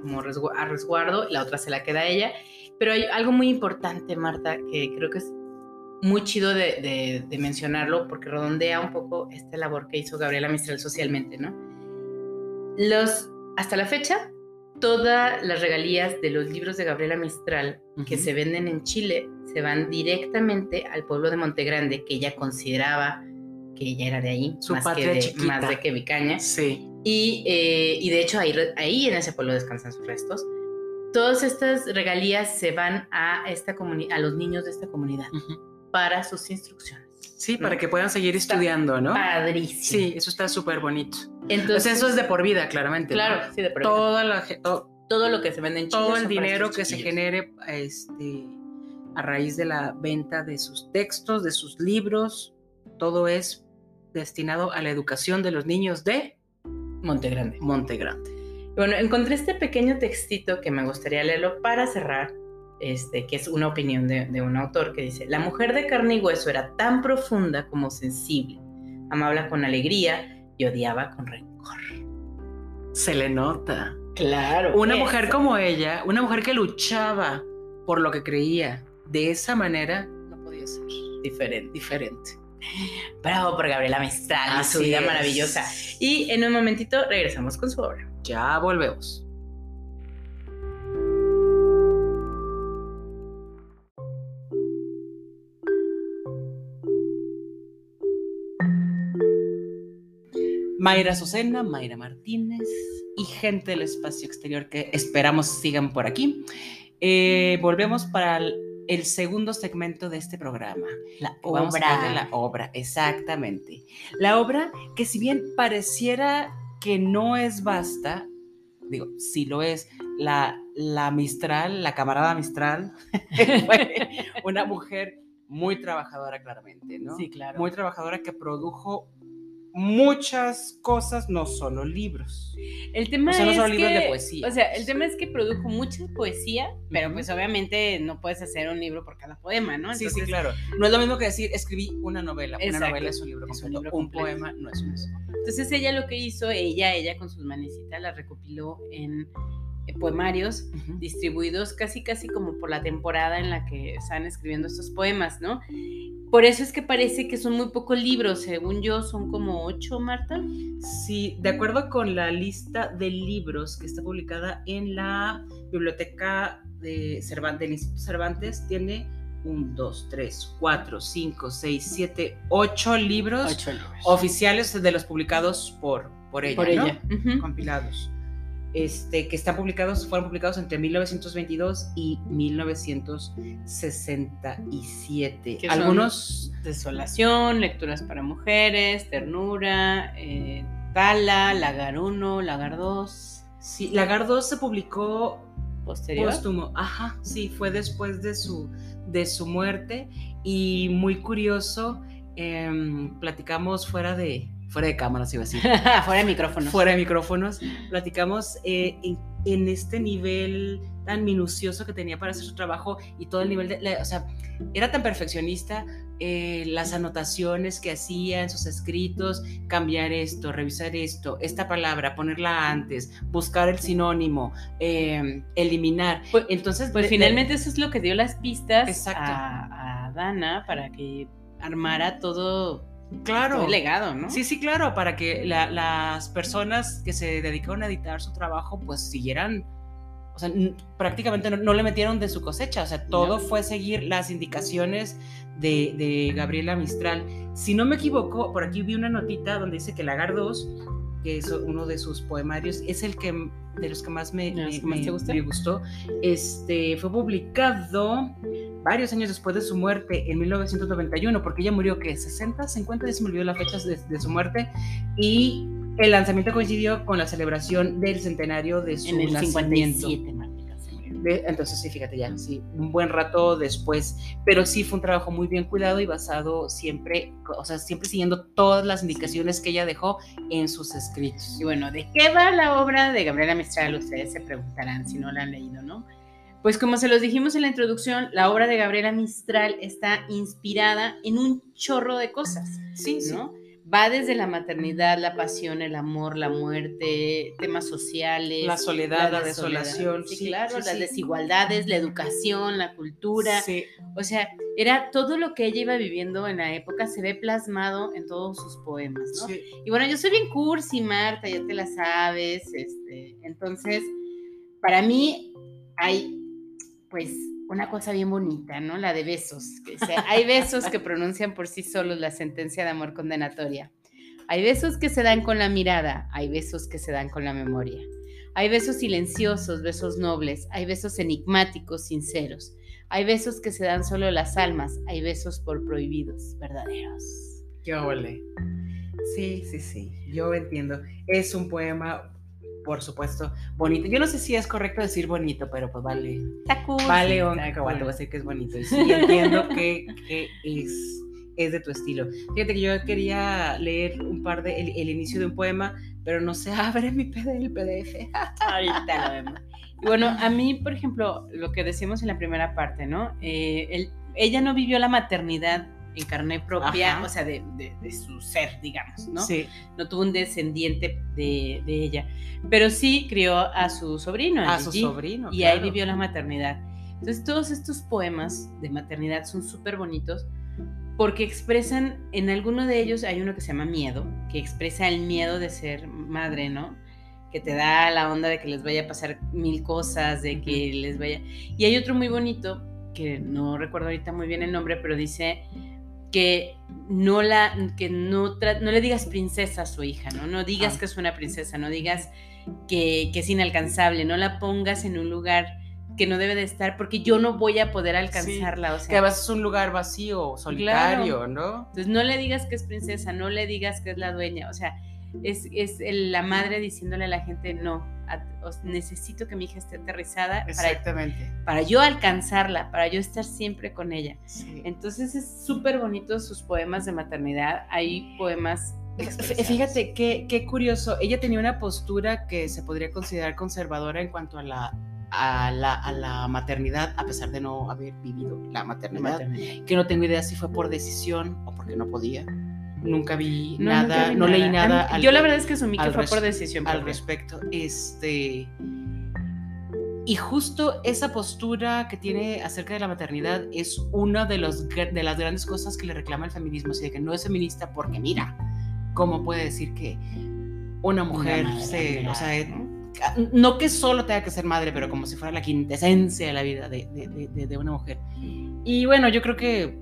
como a resguardo, la otra se la queda a ella pero hay algo muy importante, Marta, que creo que es muy chido de, mencionarlo porque redondea un poco esta labor que hizo Gabriela Mistral socialmente, ¿no? Los, hasta la fecha, todas las regalías de los libros de Gabriela Mistral que se venden en Chile se van directamente al pueblo de Montegrande, que ella consideraba que ella era de ahí, Su más, que de, más de que Vicaña. Sí. Y, eh, y de hecho ahí, ahí en ese pueblo descansan sus restos todas estas regalías se van a, esta a los niños de esta comunidad para sus instrucciones. Sí, para que puedan seguir estudiando, ¿no? Padrísimo. Sí, eso está súper bonito. Entonces, eso es de por vida, claramente. Claro, sí, de por vida. todo lo que se vende en Chile. Todo el dinero que se genere este, a raíz de la venta de sus textos, de sus libros, todo es destinado a la educación de los niños de Montegrande. Montegrande. Bueno, encontré este pequeño textito que me gustaría leerlo para cerrar, este, que es una opinión de, un autor que dice, la mujer de carne y hueso era tan profunda como sensible, amaba con alegría y odiaba con rencor. Se le nota. Claro. Una mujer como ella, una mujer que luchaba por lo que creía, de esa manera no podía ser diferente. Diferente. Bravo por Gabriela Mistral, su vida maravillosa. Y en un momentito regresamos con su obra. Ya volvemos. Mayra Sosena, Mayra Martínez y gente del espacio exterior que esperamos sigan por aquí. Eh, volvemos para el, segundo segmento de este programa. La obra. la obra, exactamente. La obra que si bien pareciera que no es basta, digo, si lo es, la, la Mistral, la camarada Mistral, una mujer muy trabajadora claramente, ¿no? Sí, claro. Muy trabajadora que produjo muchas cosas, no solo libros. El tema O sea, no es solo que, libros de poesía. O sea, el tema es que produjo mucha poesía, pero pues obviamente no puedes hacer un libro por cada poema, ¿no? sí, sí, Entonces, claro. No es lo mismo que decir, escribí una novela. Exacto. Una novela es un libro Es un completo. libro un completo. poema no es un Entonces ella lo que hizo, ella, ella con sus manecitas las recopiló en poemarios distribuidos casi casi como por la temporada en la que están escribiendo estos poemas, ¿no? Por eso es que parece que son muy pocos libros, según yo son como ocho, Marta. Sí, de acuerdo con la lista de libros que está publicada en la biblioteca de Cervantes, del Instituto Cervantes, tiene un, dos, tres, cuatro, cinco, seis, siete, ocho libros Ocho libros. oficiales de los publicados por, por ella, por ¿no? compilados. Este, que están publicados, fueron publicados entre 1922 y 1967. Que son- Algunos Desolación, lecturas para mujeres, ternura, eh, Tala, Lagar 1, Lagar 2, Sí, Lagar 2 se publicó posterior. póstumo. Ajá, sí, fue después de su, de su muerte. Y muy curioso, em, platicamos fuera de, fuera de cámaras, iba a decir. Fuera de micrófono. fuera de micrófonos, platicamos eh, en, en este nivel tan minucioso que tenía para hacer su trabajo y todo el nivel de, la- o sea, era tan perfeccionista, eh, las anotaciones que hacía en sus escritos, cambiar esto, revisar esto, esta palabra, ponerla antes, buscar el sinónimo, eh, eliminar. Pues- Entonces, Pues de- de- finalmente eso es lo que dio las pistas a Dana para que armara todo, claro. todo el legado, ¿no? Sí, sí, claro, para que la- las personas que se dedicaron a editar su trabajo, pues siguieran, o sea, prácticamente no, no le metieron de su cosecha, o sea, todo No. fue seguir las indicaciones de, de Gabriela Mistral. Si no me equivoco, por aquí vi una notita donde dice que Lagar 2, que es uno de sus poemarios, es el que de los que más me, ¿De los me- que más me- me gustó. Este, fue publicado varios años después de su muerte, en 1991, porque ella murió, que 60, 50, ya se me olvidó la fecha de, de su muerte, y el lanzamiento coincidió con la celebración del centenario de su en el nacimiento. 57, entonces sí, fíjate ya, sí, un buen rato después, pero sí fue un trabajo muy bien cuidado y basado siempre, o sea, siempre siguiendo todas las indicaciones que ella dejó en sus escritos. Y bueno, ¿de qué va la obra de Gabriela Mistral? Ustedes se preguntarán si no la han leído, ¿no? Pues como se los dijimos en la introducción, la obra de Gabriela Mistral está inspirada en un chorro de cosas, Sí, sí. Va desde la maternidad, la pasión, el amor, la muerte, temas sociales. La soledad, la, desolación. Sí, claro, sí, las sí. desigualdades, la educación, la cultura. Sí, O sea, era todo lo que ella iba viviendo en la época, se ve plasmado en todos sus poemas, ¿no? sí. Y bueno, yo soy bien cursi, Marta, ya te la sabes. Este, entonces, para mí hay, pues, una cosa bien bonita, ¿no? La de besos. hay besos que pronuncian por sí solos la sentencia de amor condenatoria. Hay besos que se dan con la mirada, hay besos que se dan con la memoria. Hay besos silenciosos, besos nobles, hay besos enigmáticos, sinceros. Hay besos que se dan solo las almas, hay besos por prohibidos, verdaderos. Qué ole. Sí, sí, sí. Yo entiendo. Es un poema, por supuesto, bonito. Yo no sé si es correcto decir bonito, pero pues vale. Está cool, Vale, aguanta, cool. voy a decir que es bonito. Y sí, entiendo que, que es, es de tu estilo. Fíjate que yo quería leer un par de, el, el inicio de un poema, pero no se abre mi PD, el PDF. Ahorita lo vemos. Y bueno, a mí, por ejemplo, lo que decimos en la primera parte, ¿no? Eh, el- ella no vivió la maternidad en carne propia, Ajá. o sea, de, de- de su ser, digamos, ¿no? Sí, No tuvo un descendiente de, de ella, pero sí crió a su sobrino, a su Gigi, sobrino. y ahí vivió la maternidad. Entonces, todos estos poemas de maternidad son súper bonitos porque expresan, en alguno de ellos hay uno que se llama Miedo, que expresa el miedo de ser madre, ¿no? Que te da la onda de que les vaya a pasar mil cosas, de que les vaya... Y hay otro muy bonito, que no recuerdo ahorita muy bien el nombre, pero dice que no la que no, tra- no le digas princesa a su hija, ¿no? No digas Ah. que es una princesa, no digas que, que es inalcanzable, no la pongas en un lugar que no debe de estar porque yo no voy a poder alcanzarla, o sea, Que a veces es un lugar vacío, solitario, ¿no? entonces no le digas que es princesa, no le digas que es la dueña, o sea, es, es el- la madre diciéndole a la gente, no, a- os- necesito que mi hija esté aterrizada para, Exactamente. para yo alcanzarla, para yo estar siempre con ella. Sí. Entonces es súper bonito sus poemas de maternidad. Hay poemas Fíjate qué, qué curioso. Ella tenía una postura que se podría considerar conservadora en cuanto a la, a la, a la maternidad, a pesar de no haber vivido la maternidad. Que no tengo idea si fue por decisión o porque no podía. Nunca vi No, nada, nunca vi no leí nada. nada. A mí- al- Yo la verdad es que asumí que fue por decisión al propia. respecto. Este. Y justo esa postura que tiene acerca de la maternidad es una de, los, de las grandes cosas que le reclama el feminismo. Así de que no es feminista porque, mira, ¿cómo puede decir que una mujer madre, se. O sea, ¿no? no que solo tenga que ser madre, pero como si fuera la quintesencia de la vida de- de- de- de una mujer. Y bueno, yo creo que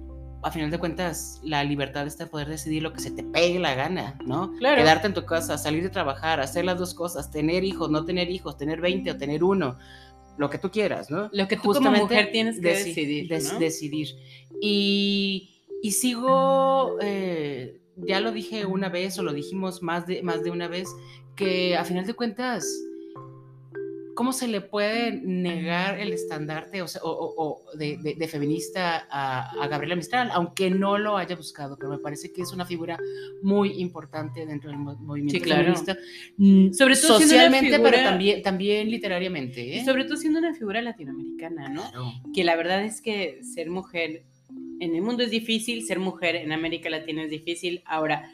a final de cuentas la libertad está poder decidir lo que se te pegue la gana, ¿no? Claro. Quedarte en tu casa, salir de trabajar, hacer las dos cosas, tener hijos, no tener hijos, tener 20 o tener uno, lo que tú quieras, ¿no? Lo que tú como mujer tienes que deci- decidir, decidir. Y, y sigo, eh, ya lo dije una vez o lo dijimos más de, más de una vez, que a final de cuentas, ¿cómo se le puede negar el estandarte o, sea, o- o- o de, de- de feminista a, a Gabriela Mistral, aunque no lo haya buscado? Pero me parece que es una figura muy importante dentro del mo- movimiento Sí, claro. feminista, mm, Sobre todo socialmente, pero figura- también, también literariamente. ¿eh? Y sobre todo siendo una figura latinoamericana, ¿no? Claro. Que la verdad es que ser mujer en el mundo es difícil, ser mujer en América Latina es difícil. Ahora,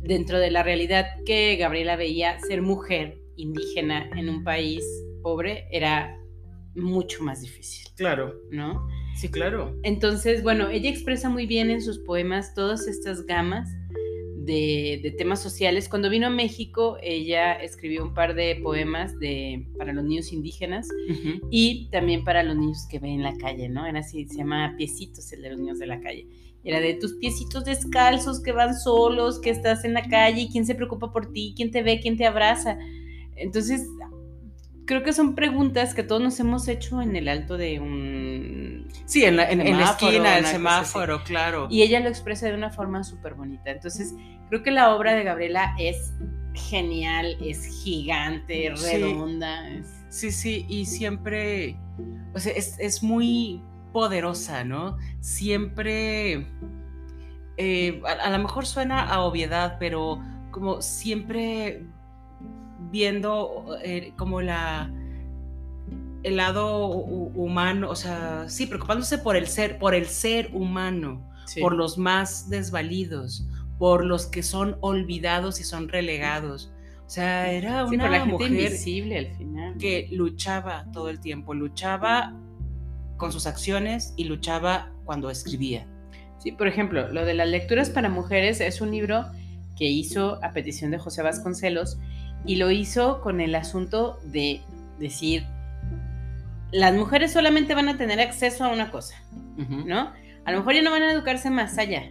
dentro de la realidad que Gabriela veía, ser mujer indígena en un país pobre era mucho más difícil, Claro, ¿no? sí, claro. Entonces, bueno, ella expresa muy bien en sus poemas todas estas gamas de, de temas sociales. Cuando vino a México, ella escribió un par de poemas de, para los niños indígenas y también para los niños que ven en la calle, ¿no? Era así, se llama Piecitos, el de los niños de la calle. Era de tus piecitos descalzos que van solos, que estás en la calle, y quién se preocupa por ti, quién te ve, quién te abraza. Entonces, creo que son preguntas que todos nos hemos hecho en el alto de un... Sí, en la, en, en la Semáforo, esquina del semáforo, claro. Y ella lo expresa de una forma súper bonita. Entonces, creo que la obra de Gabriela es genial, es gigante, Sí. redonda. es- Sí, sí, y siempre, o sea, es, es muy poderosa, ¿no? Siempre, eh, a, a lo mejor suena a obviedad, pero como siempre viendo eh, como la el lado hu- humano, o sea, sí, preocupándose por el ser, por el ser humano, sí. por los más desvalidos, por los que son olvidados y son relegados. O sea, era Sí, una la gente mujer invisible al final. que luchaba todo el tiempo, luchaba con sus acciones y luchaba cuando escribía. Sí, por ejemplo, lo de las lecturas para mujeres es un libro que hizo a petición de José Vasconcelos y lo hizo con el asunto de decir, las mujeres solamente van a tener acceso a una cosa. ¿no? A lo mejor ya no van a educarse más allá,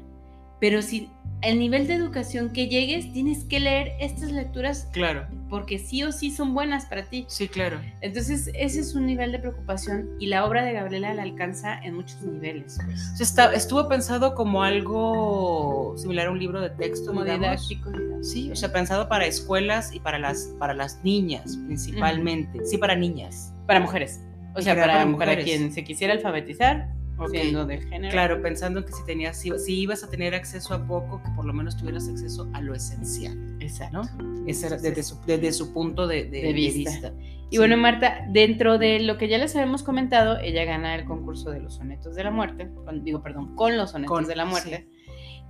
pero si el nivel de educación que llegues, tienes que leer estas lecturas Claro, porque sí o sí son buenas para ti. sí, claro. Entonces, ese es un nivel de preocupación y la obra de Gabriela la alcanza en muchos niveles. pues. O sea, está- estuvo pensado como algo similar a un libro de texto, Como digamos. didáctico, digamos. Sí, o sea, pensado para escuelas y para las, para las niñas principalmente. Sí, para niñas. Para mujeres. O sea, para, para quien se quisiera alfabetizar, Ok. siendo del género. Claro, pensando en que si tenías, si, si ibas a tener acceso a poco, que por lo menos tuvieras acceso a lo esencial, Exacto. ¿no? Ese era desde su, desde su punto de, de- De de vista. vista. Y Sí. bueno, Marta, dentro de lo que ya les habíamos comentado, ella gana el concurso de los sonetos de la muerte, con- digo, perdón, con los sonetos Con- de la muerte.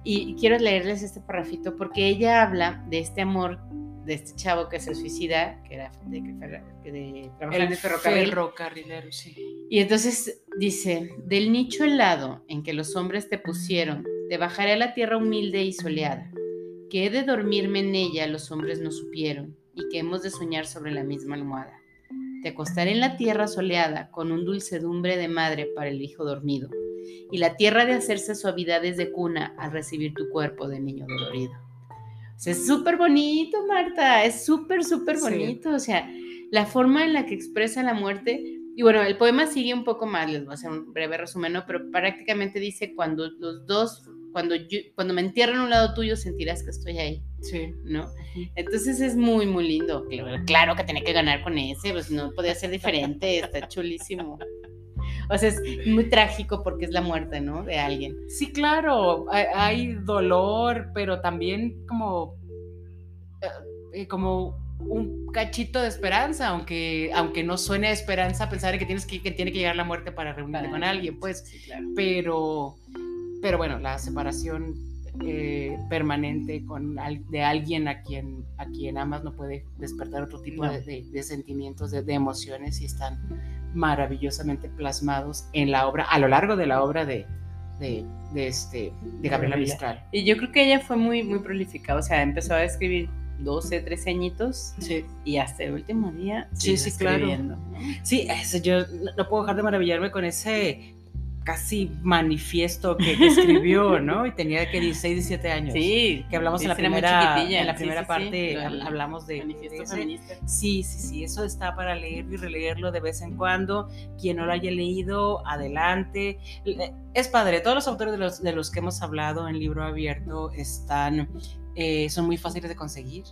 Y quiero leerles este parrafito porque ella habla de este amor de este chavo que se suicida, que era de, que de trabajar en el ferrocarril. ferrocarrilero, sí. Y entonces dice, del nicho helado en que los hombres te pusieron, te bajaré a la tierra humilde y soleada, que he de dormirme en ella los hombres no supieron, y que hemos de soñar sobre la misma almohada. Te acostaré en la tierra soleada con un dulcedumbre de madre para el hijo dormido, y la tierra de hacerse suavidades de cuna al recibir tu cuerpo de niño dolorido. O sea, es súper bonito, Marta, es súper, súper Sí. bonito. O sea, la forma en la que expresa la muerte. Y bueno, el poema sigue un poco más, les voy a hacer un breve resumen, ¿no? pero prácticamente dice, cuando los dos, cuando, yo, cuando me entierren a un lado tuyo, sentirás que estoy ahí, Sí. ¿no? Entonces es muy, muy lindo. Claro, claro que tenía que ganar con ese, pues no podía ser diferente, está chulísimo. O sea, es muy trágico porque es la muerte, ¿no? De alguien. Sí, claro, hay, dolor, pero también como, eh, como un cachito de esperanza, aunque, aunque no suene a esperanza pensar en que, tienes que, que tiene que llegar la muerte para reunirte con alguien, pues, Sí, claro. pero, pero bueno, la separación eh, permanente con al- de alguien a quien, a quien amas no puede despertar otro tipo No. de, de- de sentimientos, de, de emociones y están maravillosamente plasmados en la obra, a lo largo de la obra de, de, este, de Gabriela. Mistral. Y yo creo que ella fue muy, muy prolífica. O sea, empezó a escribir 12, 13 añitos Sí, y hasta el último día. Sí, sí, claro. sí eso, yo no puedo dejar de maravillarme con ese casi manifiesto que, que escribió, ¿no? Y tenía que 16, 17 años. Sí, que hablamos en la sí, primera, en la Sí, primera sí, sí. parte, del hablamos de, de Manifiesto ese. feminista. Sí, sí, sí, eso está para leerlo y releerlo de vez en cuando. Quien no lo haya leído, adelante. Es padre, todos los autores de los, de los que hemos hablado en libro abierto están, eh, son muy fáciles de conseguir.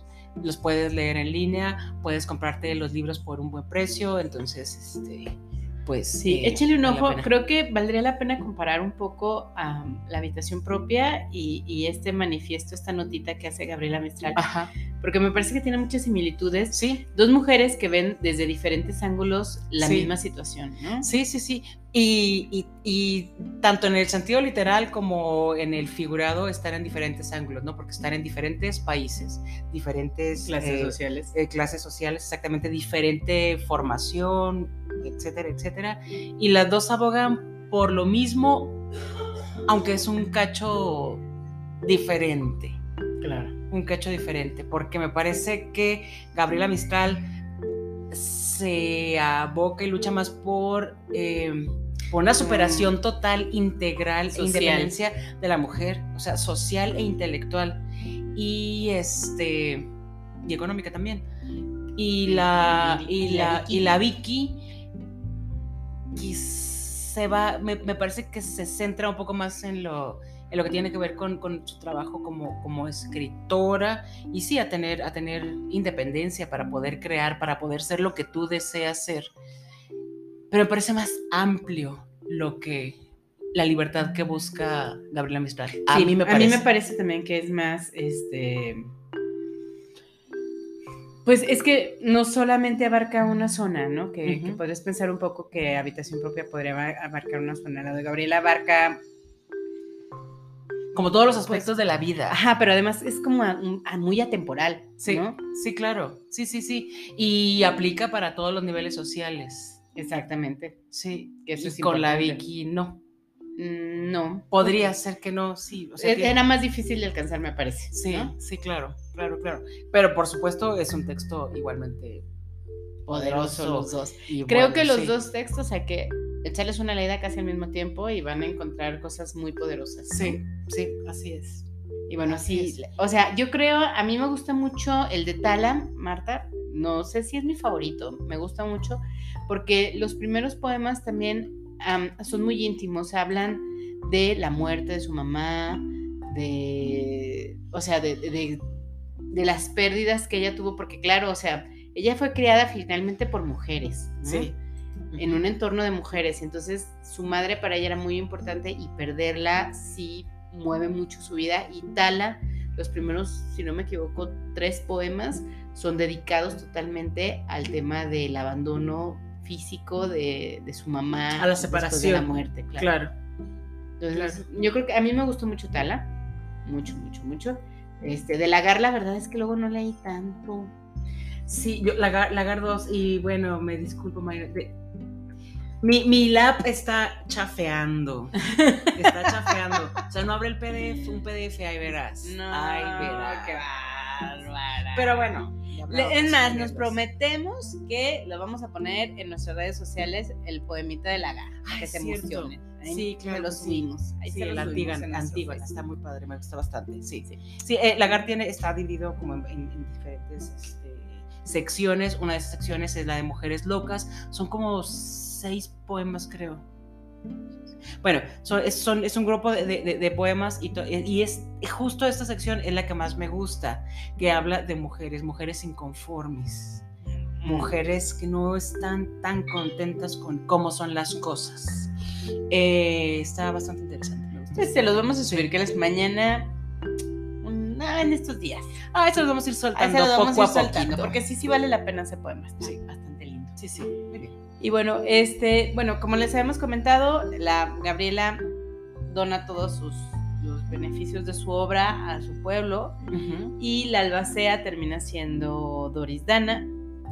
Los puedes leer en línea, puedes comprarte los libros por un buen precio, entonces, este, pues... Sí, eh, échale un ojo. Creo que valdría la pena comparar un poco a la habitación propia y, y este manifiesto, esta notita que hace Gabriela Mistral, Ajá, porque me parece que tiene muchas similitudes. sí, Dos mujeres que ven desde diferentes ángulos la Sí. misma situación, ¿no? Sí, sí, sí. Y, y- y tanto en el sentido literal como en el figurado están en diferentes ángulos, ¿no? Porque están en diferentes países, diferentes Clases eh, sociales. eh, clases sociales, exactamente diferente formación, etcétera, etcétera. Y las dos abogan por lo mismo, aunque es un cacho diferente claro. un cacho diferente, porque me parece que Gabriela Mistral se aboca y lucha más por, eh, por una superación total, integral e independencia de la mujer, o sea, social e intelectual, y este y económica también. Y la, Y- la y la Vicky se va, me, me parece que se centra un poco más en lo, en lo que tiene que ver con, con su trabajo como, como escritora y sí a tener, a tener independencia para poder crear, para poder ser lo que tú deseas ser. Pero me parece más amplio lo que la libertad que busca Gabriela Mistral. A Sí, mí me A parece. mí me parece también que es más, este... Pues es que no solamente abarca una zona, ¿no? Que, que Ujú. podrías pensar un poco que habitación propia podría aba- abarcar una zona. La de Gabriela abarca... como todos los aspectos de la vida. Ajá, pero además es como a- muy atemporal, Sí, ¿no? sí, claro. Sí, sí, sí. Y aplica para todos los niveles sociales. Exactamente. Sí. Que eso y es con la. Vicky no. Mm, No. Podría ser que no, sí. O sea, E- tiene- Era más difícil de alcanzar, me parece. Sí, ¿no? sí, claro, claro, claro. Pero por supuesto es un texto igualmente Poderoso los dos. Creo bueno, que los sí. dos textos hay que echarles una leída casi al mismo tiempo y van a encontrar cosas muy poderosas. ¿no? Sí, sí, así es. Y bueno, Así sí, es. o sea, yo creo, a mí me gusta mucho el de Tala, Marta, no sé si es mi favorito, me gusta mucho, porque los primeros poemas también am, son muy íntimos, hablan de la muerte de su mamá, de, o sea, de, de- de las pérdidas que ella tuvo, porque claro, o sea, ella fue criada finalmente por mujeres, ¿no? Sí. en un entorno de mujeres. Entonces, su madre para ella era muy importante y perderla sí mueve mucho su vida. Y Tala, los primeros, si no me equivoco, tres poemas son dedicados totalmente al tema del abandono físico de, de su mamá. A la después de separación. la muerte, claro. Claro. Entonces, yo creo que a mí me gustó mucho Tala. Mucho, mucho, mucho. Este, de Lagar, la verdad es que luego no leí tanto. Sí, yo, Lagar, Lagar 2, y bueno, me disculpo, Mayra. de- Mi, mi lap está chafeando. Está chafeando. O sea, no abre el PDF, un PDF, ahí verás. ahí verás. qué bárbara. Pero bueno. Es más, nos prometemos que lo vamos a poner en nuestras redes sociales el poemita de Lagar, Ay, que se cierto. Ahí Sí, se claro lo que sí. subimos. Ahí Sí, se lo la Facebook. está muy padre, me gusta bastante. Sí, sí. Sí, eh, Lagar tiene, está dividido como en, en- en diferentes este, secciones. Una de esas secciones es la de Mujeres Locas. Son como seis poemas, creo. Bueno, son, es, son- es un grupo de, de- de poemas y, y es justo esta sección es la que más me gusta, que habla de mujeres, mujeres inconformes, mujeres que no están tan contentas con cómo son las cosas. Eh, está bastante interesante. me se los vamos a subir que les mañana. ah, en estos días. Ah, eso lo vamos a ir soltando se los vamos poco a ir soltando, porque sí, sí vale la pena ese poema. Está Sí. bastante lindo. Sí, sí, muy bien. Y bueno, este, bueno, como les habíamos comentado, la Gabriela dona todos sus los beneficios de su obra a su pueblo y la albacea termina siendo Doris Dana,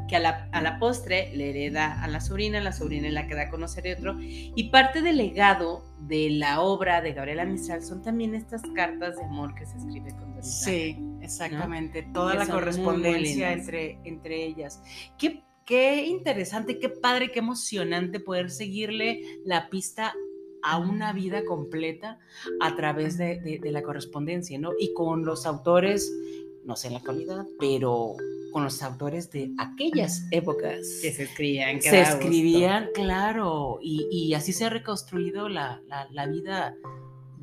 que a la, a la postre le hereda a la sobrina, la sobrina la que da a conocer a otro, y parte del legado de la obra de Gabriela Mistral son también estas cartas de amor que se escribe con Doris. Sí, exactamente. Toda la son muy, muy correspondencia entre, entre ellas. Qué, qué interesante, qué padre, qué emocionante poder seguirle la pista a una vida completa a través de, de- de la correspondencia, ¿no? Y con los autores, no sé en la actualidad, pero con los autores de aquellas épocas. Que se escribían. que se gusto. escribían, claro, y, y así se ha reconstruido la, la- la vida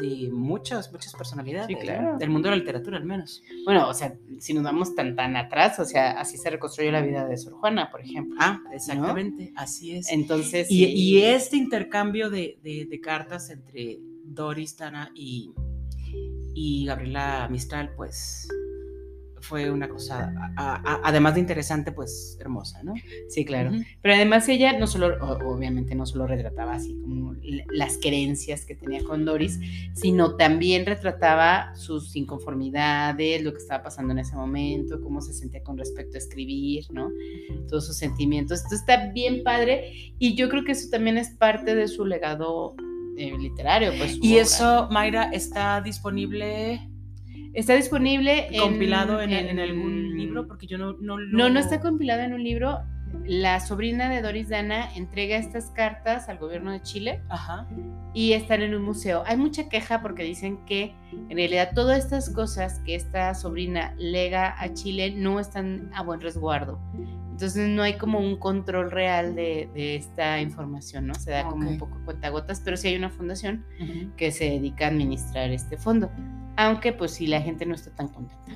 de muchas, muchas personalidades Sí, ¿no? claro. del mundo de la literatura al menos. Bueno, o sea, si nos vamos tan tan atrás, o sea, así se reconstruyó la vida de Sor Juana, por ejemplo. Ah, exactamente, así es. Entonces, Y, sí. y este intercambio de, de- de cartas entre Doris, Tana y, y Gabriela Mistral, pues fue una cosa, a- a- además de interesante, pues hermosa, ¿no? sí, claro. Pero además ella no solo, obviamente no solo retrataba así como las creencias que tenía con Doris, sino también retrataba sus inconformidades, lo que estaba pasando en ese momento, cómo se sentía con respecto a escribir, ¿no? Todos sus sentimientos. Esto está bien padre y yo creo que eso también es parte de su legado eh, literario. Pues, Y obra. eso, Mayra, está disponible está disponible en- compilado en, en algún libro, porque yo no, no lo... No, no está compilado en un libro. La sobrina de Doris Dana entrega estas cartas al gobierno de Chile Ajá. y están en un museo. Hay mucha queja porque dicen que en realidad todas estas cosas que esta sobrina lega a Chile no están a buen resguardo. Entonces no hay como un control real de, de esta información, ¿no? Se da como un poco cuentagotas, pero sí hay una fundación Ujú. que se dedica a administrar este fondo. Aunque pues sí la gente no está tan contenta.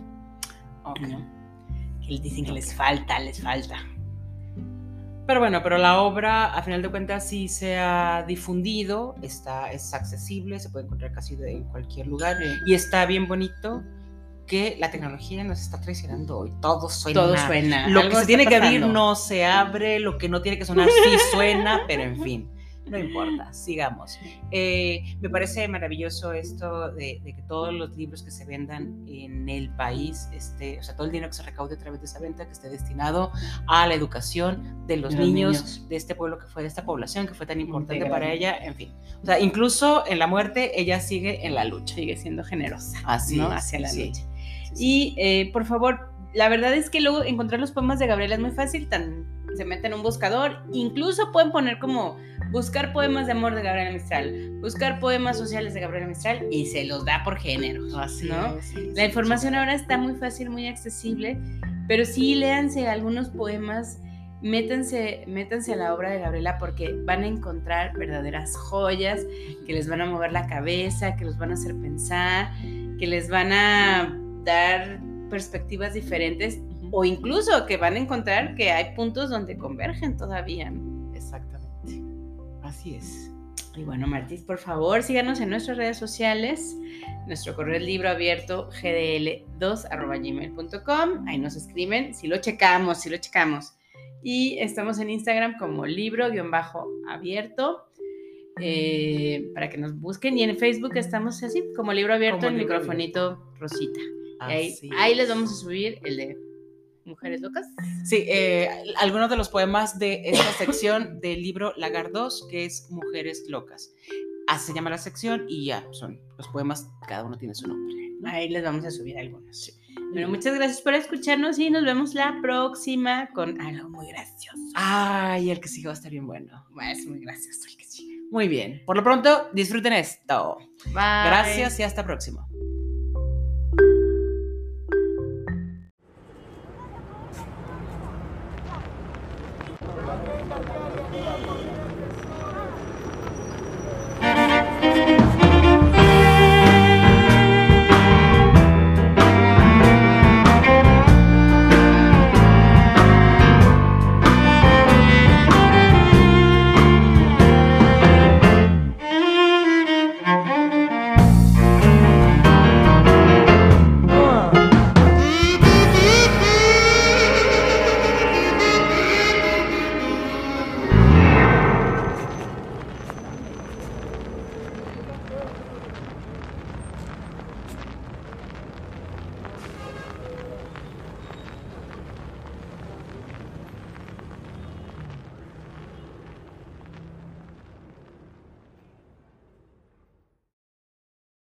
Ok. ¿no? Que les dicen que les falta, les falta. Pero bueno, pero la obra, a final de cuentas, sí se ha difundido, está, es accesible, se puede encontrar casi de en cualquier lugar y está bien bonito que la tecnología nos está traicionando hoy. Todo suena. Todo suena. Lo que se tiene que abrir no se abre, lo que no tiene que sonar sí suena, pero en fin, no importa, sigamos. Eh, me parece maravilloso esto de, de que todos los libros que se vendan en el país, este, o sea, todo el dinero que se recaude a través de esa venta, que esté destinado a la educación de los, De los niños, niños. de este pueblo que fue, de esta población que fue tan importante Integral. para ella, en fin. O sea, incluso en la muerte, ella sigue en la lucha. Sigue siendo generosa. Así ¿no? es, Hacia la sí. lucha. Sí, sí. Y eh, por favor, la verdad es que luego encontrar los poemas de Gabriela es muy fácil, tan, se meten en un buscador, incluso pueden poner como buscar poemas de amor de Gabriela Mistral, buscar poemas sociales de Gabriela Mistral y se los da por es, sí, La información sí. ahora está muy fácil, muy accesible, pero sí léanse algunos poemas, métanse, métanse a la obra de Gabriela porque van a encontrar verdaderas joyas que les van a mover la cabeza, que los van a hacer pensar, que les van a dar perspectivas diferentes. O incluso que van a encontrar que hay puntos donde convergen todavía. Exactamente. Así es. Y bueno, Martis, por favor, síganos en nuestras redes sociales. Nuestro correo es libro abierto gdl2.gmail.com. Ahí nos escriben, si lo checamos, si lo checamos. Y estamos en Instagram como libro-abierto. eh, para que nos busquen y en Facebook estamos así como libro abierto Como el libro microfonito rosita ahí, ahí les es. vamos a subir el de mujeres locas Sí, eh, algunos de los poemas de esta sección del libro Lagar 2, que es Mujeres Locas. Así se llama la sección y ya, son los poemas, cada uno tiene su nombre. ¿no? ahí les vamos a subir algunos bueno muchas gracias por escucharnos y nos vemos la próxima con algo muy gracioso Ay, el que sigue va a estar bien bueno. Bueno, es muy gracioso el que sigue Muy bien. Por lo pronto, disfruten esto. Bye. Gracias y hasta próximo.